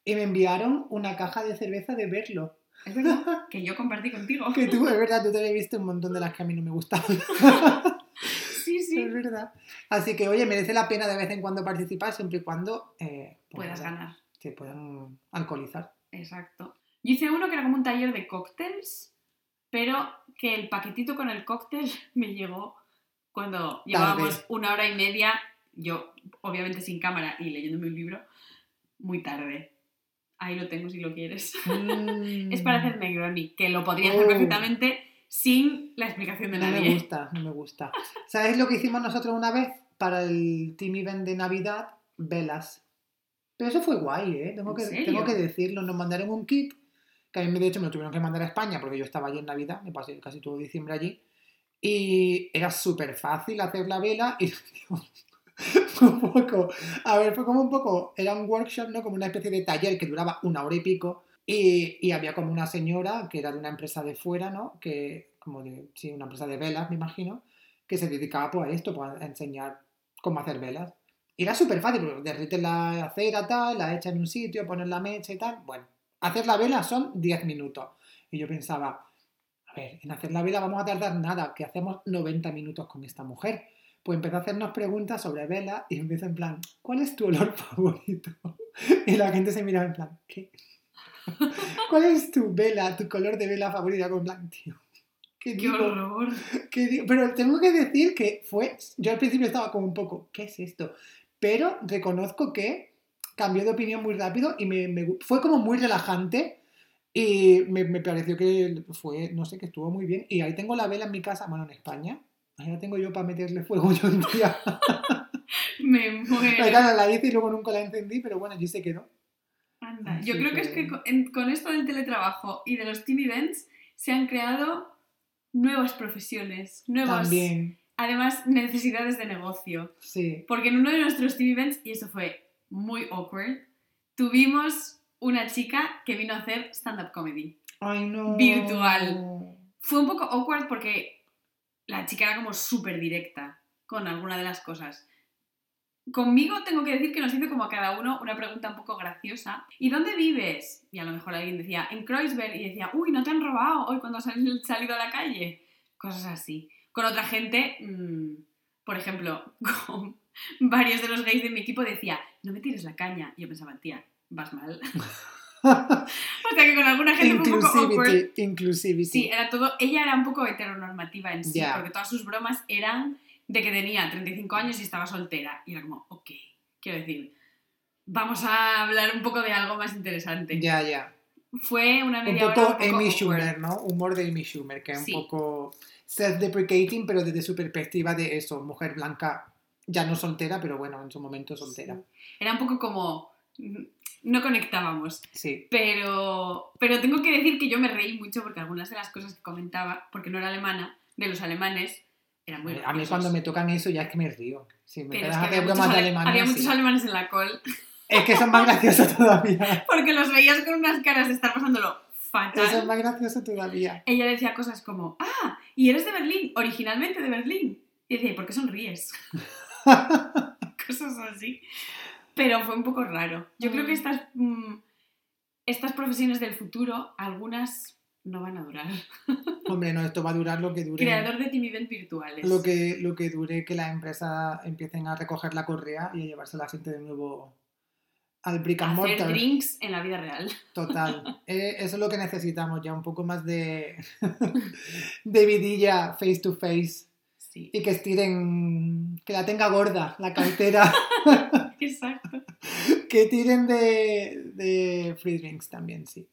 Y me enviaron una caja de cerveza de verlo. Es verdad <laughs> que yo compartí contigo. Que tú, es verdad, tú te habías visto un montón de las que a mí no me gustaban. <laughs> Sí, sí. Es verdad. Así que, oye, merece la pena de vez en cuando participar, siempre y cuando eh, pues Puedas ganar. se puedan alcoholizar. Exacto. Yo hice uno que era como un taller de cócteles, pero que el paquetito con el cóctel <laughs> me llegó cuando llevábamos una hora y media, yo obviamente sin cámara y leyéndome un libro, muy tarde. Ahí lo tengo si lo quieres. Mm. <laughs> Es para hacer Negroni, que lo podría hacer Oh. perfectamente sin la explicación de No me nadie. gusta, no me gusta. ¿Sabes lo que hicimos nosotros una vez para el Team Event de Navidad? Velas. Pero eso fue guay, ¿eh? Tengo ¿En que, tengo que decirlo. Nos mandaron un kit, que a mí de hecho me lo tuvieron que mandar a España porque yo estaba allí en Navidad, me pasé casi todo diciembre allí. Y era súper fácil hacer la vela y <laughs> un poco, a ver, fue como un poco, era un workshop, ¿no? Como una especie de taller que duraba una hora y pico y, y había como una señora que era de una empresa de fuera, ¿no? Que, como de, sí, una empresa de velas, me imagino, que se dedicaba pues, a esto, pues, a enseñar cómo hacer velas. Y era súper fácil, porque derrites la cera, tal, la echas en un sitio, pones la mecha y tal. Bueno, hacer la vela son 10 minutos. Y yo pensaba, a ver, en hacer la vela vamos a tardar nada, que hacemos 90 minutos con esta mujer. Pues empezó a hacernos preguntas sobre velas y empieza en plan, ¿cuál es tu olor <laughs> favorito? Y la gente se mira en plan, ¿qué? <laughs> ¿Cuál es tu vela, tu color de vela favorita? Con plan, tío. ¿Qué ¡Qué digo? horror! <laughs> ¿Qué digo? Pero tengo que decir que fue. Yo al principio estaba como un poco, ¿qué es esto? Pero reconozco que cambió de opinión muy rápido y me, me fue como muy relajante y me, me pareció que fue, no sé, que estuvo muy bien. Y ahí tengo la vela en mi casa, bueno, en España. Ahí la tengo yo para meterle fuego yo un día. <laughs> Me Pero muero. claro, la hice y luego nunca la encendí, pero bueno, allí se quedó. Anda. Yo Así creo que es que- que con, en- con esto del teletrabajo y de los team events se han creado nuevas profesiones, nuevas, También, además, necesidades de negocio. sí. Porque en uno de nuestros team events, y eso fue muy awkward, tuvimos una chica que vino a hacer stand-up comedy. Ay, no. Virtual. Fue un poco awkward porque la chica era como súper directa con alguna de las cosas. Conmigo tengo que decir que nos hizo como a cada uno una pregunta un poco graciosa. ¿Y dónde vives? Y a lo mejor alguien decía, en Kreuzberg. Y decía, uy, no te han robado hoy cuando has sal- salido a la calle. Cosas así. Con otra gente, mm, por ejemplo, <laughs> con varios de los gays de mi equipo decía, no me tires la caña. Y yo pensaba, tía, vas mal. <laughs> o sea que con alguna gente fue un poco awkward. inclusivity. Sí, era todo. Ella era un poco heteronormativa en sí, porque todas sus bromas eran de que tenía 35 años y estaba soltera. Y era como, ok, quiero decir, vamos a hablar un poco de algo más interesante. Ya, ya. fue una Un media poco hora. un poco Amy awkward. Schumer, ¿no? Humor de Amy Schumer, que es Sí. un poco self-deprecating, pero desde su perspectiva de eso, mujer blanca, ya no soltera, pero bueno, en su momento soltera. Sí. Era un poco como. mm, No conectábamos. Sí. Pero, pero tengo que decir que yo me reí mucho porque algunas de las cosas que comentaba, porque no era alemana, de los alemanes, eran muy a mí cuando me tocan eso ya es que me río. Si me Pero es que había, muchos, de Alemania, había sí. muchos alemanes en la col, Es que son más graciosos todavía. <laughs> porque los veías con unas caras de estar pasándolo fatal. Eso es más gracioso todavía. Ella decía cosas como, ah, y eres de Berlín, originalmente de Berlín. Y decía, ¿y por qué sonríes? <laughs> <laughs> cosas así. Pero fue un poco raro. Yo creo que Mm. estas, mm, estas profesiones del futuro, algunas no van a durar. <laughs> Hombre, no, esto va a durar lo que dure. Creador de event virtuales. Lo que, lo que dure que las empresas empiecen a recoger la correa y a llevarse a la gente de nuevo al brick and Hacer mortar. drinks en la vida real. Total. <laughs> Eh, eso es lo que necesitamos ya, un poco más de, de vidilla face to face Sí, y que estiren, que la tenga gorda la cartera, <laughs> exacto. <laughs> que tiren de, de free drinks también, sí.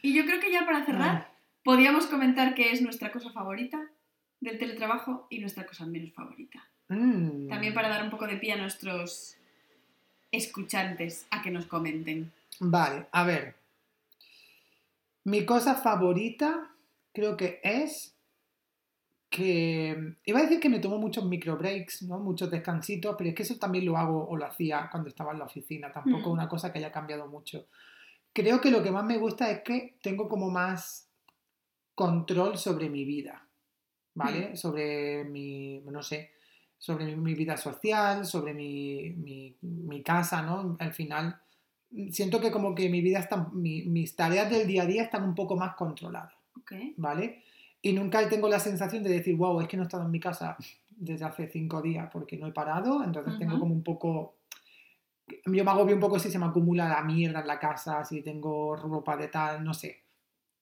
Y yo creo que ya para cerrar, podríamos comentar qué es nuestra cosa favorita del teletrabajo y nuestra cosa menos favorita. Mm. También para dar un poco de pie a nuestros escuchantes a que nos comenten. Vale, a ver. Mi cosa favorita creo que es que... Iba a decir que me tomo muchos micro breaks, ¿no? Muchos descansitos, pero es que eso también lo hago o lo hacía cuando estaba en la oficina. Tampoco es Mm. una cosa que haya cambiado mucho. Creo que lo que más me gusta es que tengo como más control sobre mi vida, ¿vale? Mm. Sobre mi, no sé, sobre mi, mi vida social, sobre mi, mi- mi casa, ¿no? Al final, siento que como que mi vida está, mi- mis tareas del día a día están un poco más controladas, ¿Ok? ¿vale? Y nunca tengo la sensación de decir, wow, es que no he estado en mi casa desde hace cinco días porque no he parado, entonces tengo como un poco... Yo me agobio un poco si se me acumula la mierda en la casa, si tengo ropa de tal, no sé.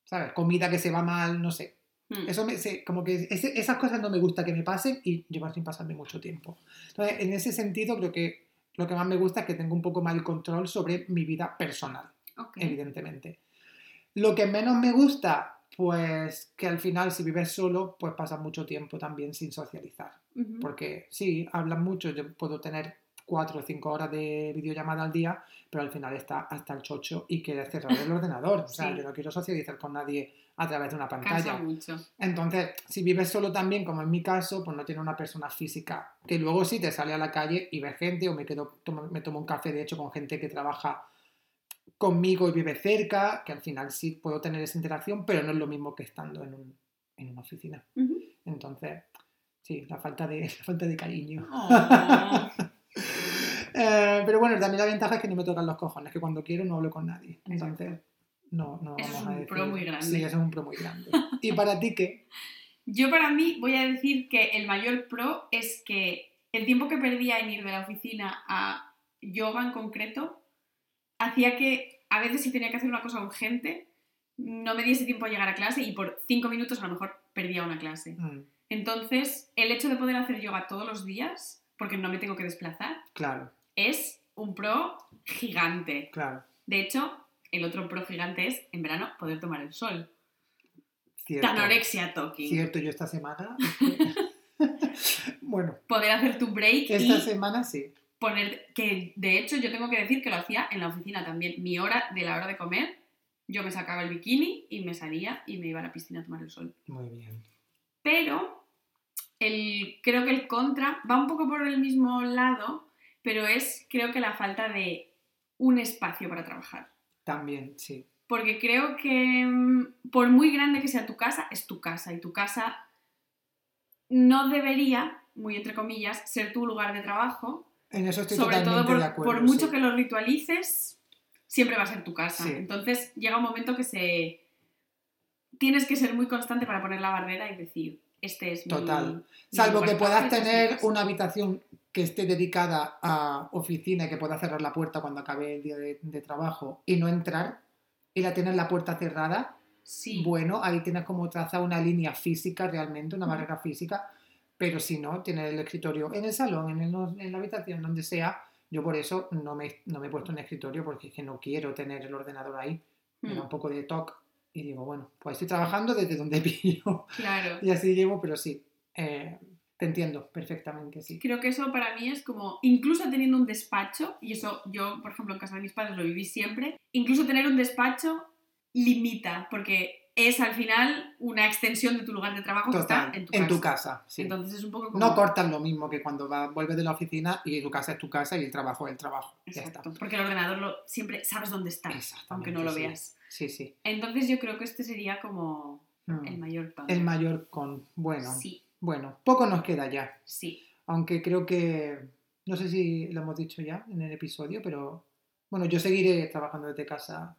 ¿Sabes? Comida que se va mal, no sé. Mm. Eso me, se- como que ese- esas cosas no me gusta que me pasen y llevar sin pasarme mucho tiempo. Entonces, en ese sentido, creo que lo que más me gusta es que tengo un poco más el control sobre mi vida personal, evidentemente. Lo que menos me gusta, pues que al final, si vives solo, pues pasas mucho tiempo también sin socializar. Porque sí, hablan mucho, yo puedo tener cuatro o cinco horas de videollamada al día, pero al final está hasta el chocho y quieres cerrar el <laughs> ordenador. O sea, Sí. yo no quiero socializar con nadie a través de una pantalla. mucho. Entonces, si vives solo también, como en mi caso, pues no tiene una persona física. Que luego sí te sale a la calle y ves gente, o me, quedo, tomo- me tomo un café, de hecho, con gente que trabaja conmigo y vive cerca, que al final sí puedo tener esa interacción, pero no es lo mismo que estando en, un- en una oficina. Entonces, sí, la falta de, <laughs> la falta de cariño. Oh. <laughs> Eh, pero bueno, también la ventaja es que no me tocan los cojones, que cuando quiero no hablo con nadie. Exacto. Entonces, no, no vamos es a un decir. pro muy grande. Sí, es un pro muy grande. <laughs> ¿Y para ti qué? Yo para mí voy a decir que el mayor pro es que el tiempo que perdía en ir de la oficina a yoga en concreto hacía que a veces si tenía que hacer una cosa urgente no me diese tiempo a llegar a clase y por cinco minutos a lo mejor perdía una clase. Mm, Entonces, el hecho de poder hacer yoga todos los días, porque no me tengo que desplazar, claro, es un pro gigante. claro. De hecho, el otro pro gigante es, en verano, poder tomar el sol. Cierto. Tanorexia talking. Cierto, yo esta semana. <laughs> <laughs> bueno, Poder hacer tu break esta y semana sí. Poner que de hecho yo tengo que decir que lo hacía en la oficina también mi hora de la hora de comer yo me sacaba el bikini y me salía y me iba a la piscina a tomar el sol Muy bien. pero el, creo que el contra va un poco por el mismo lado pero es creo que la falta de un espacio para trabajar También, sí. porque creo que mm, por muy grande que sea tu casa es tu casa y tu casa no debería muy entre comillas ser tu lugar de trabajo En eso estoy sobre totalmente todo por, de acuerdo. por mucho sí. que lo ritualices, siempre va a ser tu casa. Sí. Entonces llega un momento que se... Tienes que ser muy constante para poner la barrera y decir, este es mi... Total. Salvo que puedas trabajo y esta es mi tener casa". una habitación que esté dedicada a oficina y que puedas cerrar la puerta cuando acabe el día de, de trabajo y no entrar y la tienes la puerta cerrada, Sí, bueno, ahí tienes como trazada una línea física realmente, una barrera física, pero si no, tienes el escritorio en el salón, en, el- en la habitación, donde sea. Yo por eso no me, no me he puesto un escritorio porque es que no quiero tener el ordenador ahí. me da Mm, un poco de toque y digo, bueno, pues estoy trabajando desde donde <laughs> pillo Claro. y así llevo, pero sí, eh, te entiendo perfectamente, sí. Creo que eso para mí es como, incluso teniendo un despacho, y eso yo, por ejemplo, en casa de mis padres lo viví siempre, incluso tener un despacho limita, porque es al final una extensión de tu lugar de trabajo que está en tu casa. casa, sí. Entonces es un poco como... No cortan lo mismo que cuando va, vuelves de la oficina y tu casa es tu casa y el trabajo es el trabajo. Ya está. Exacto, porque el ordenador lo, siempre sabes dónde está, aunque no lo sí. veas. Sí, sí. Entonces yo creo que este sería como Mm. el mayor pan. El mayor con. Bueno, Sí, bueno, poco nos queda ya. sí. Aunque creo que. No sé si lo hemos dicho ya en el episodio, pero. Bueno, yo seguiré trabajando desde casa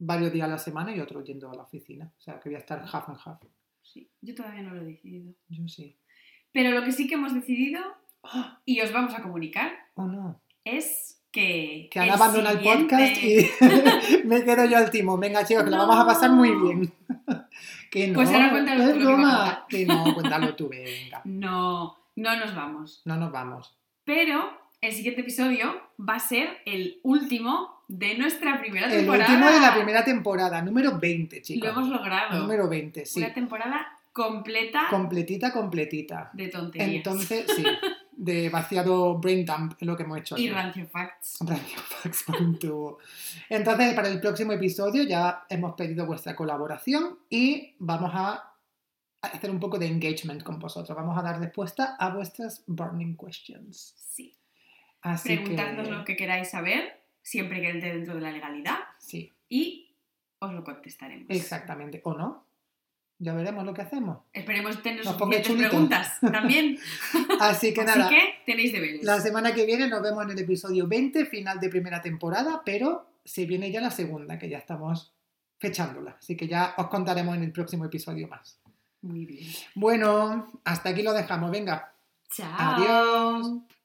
varios días a la semana y otros yendo a la oficina. O sea, que voy a estar half and half. Sí, yo todavía no lo he decidido. Yo sí. Pero lo que sí que hemos decidido ¡Ah! y os vamos a comunicar ¿O no? es que. Que han el abandonado el podcast y <laughs> me quedo yo al timón. Venga, chicos, que lo vamos a pasar muy No. bien. <laughs> que no, Pues ahora cuéntalo es tú que broma. contar. Que no, cuéntalo tú, venga. <laughs> No, no nos vamos. No nos vamos. Pero el siguiente episodio va a ser el último de nuestra primera El temporada. último de la primera temporada, número 20, chicos. Lo hemos logrado. Número 20, sí. Una temporada completa Completita, completita. de tonterías. Entonces, sí, <laughs> de vaciado brain dump es lo que hemos hecho. y aquí. rancio facts. Tubo. Entonces, para el próximo episodio ya hemos pedido vuestra colaboración y vamos a hacer un poco de engagement con vosotros. Vamos a dar respuesta a vuestras burning questions. Sí. Así Preguntadnos que, lo que queráis saber, siempre que entre dentro de la legalidad, Sí, y os lo contestaremos. exactamente. ¿O no? Ya veremos lo que hacemos. Esperemos tener Nos suficientes preguntas también. <laughs> Así que Así nada, que tenéis deberes. la semana que viene nos vemos en el episodio 20, final de primera temporada, pero se viene ya la segunda, que ya estamos fechándola. Así que ya os contaremos en el próximo episodio más. Muy bien. Bueno, hasta aquí lo dejamos. Venga, Chao. adiós.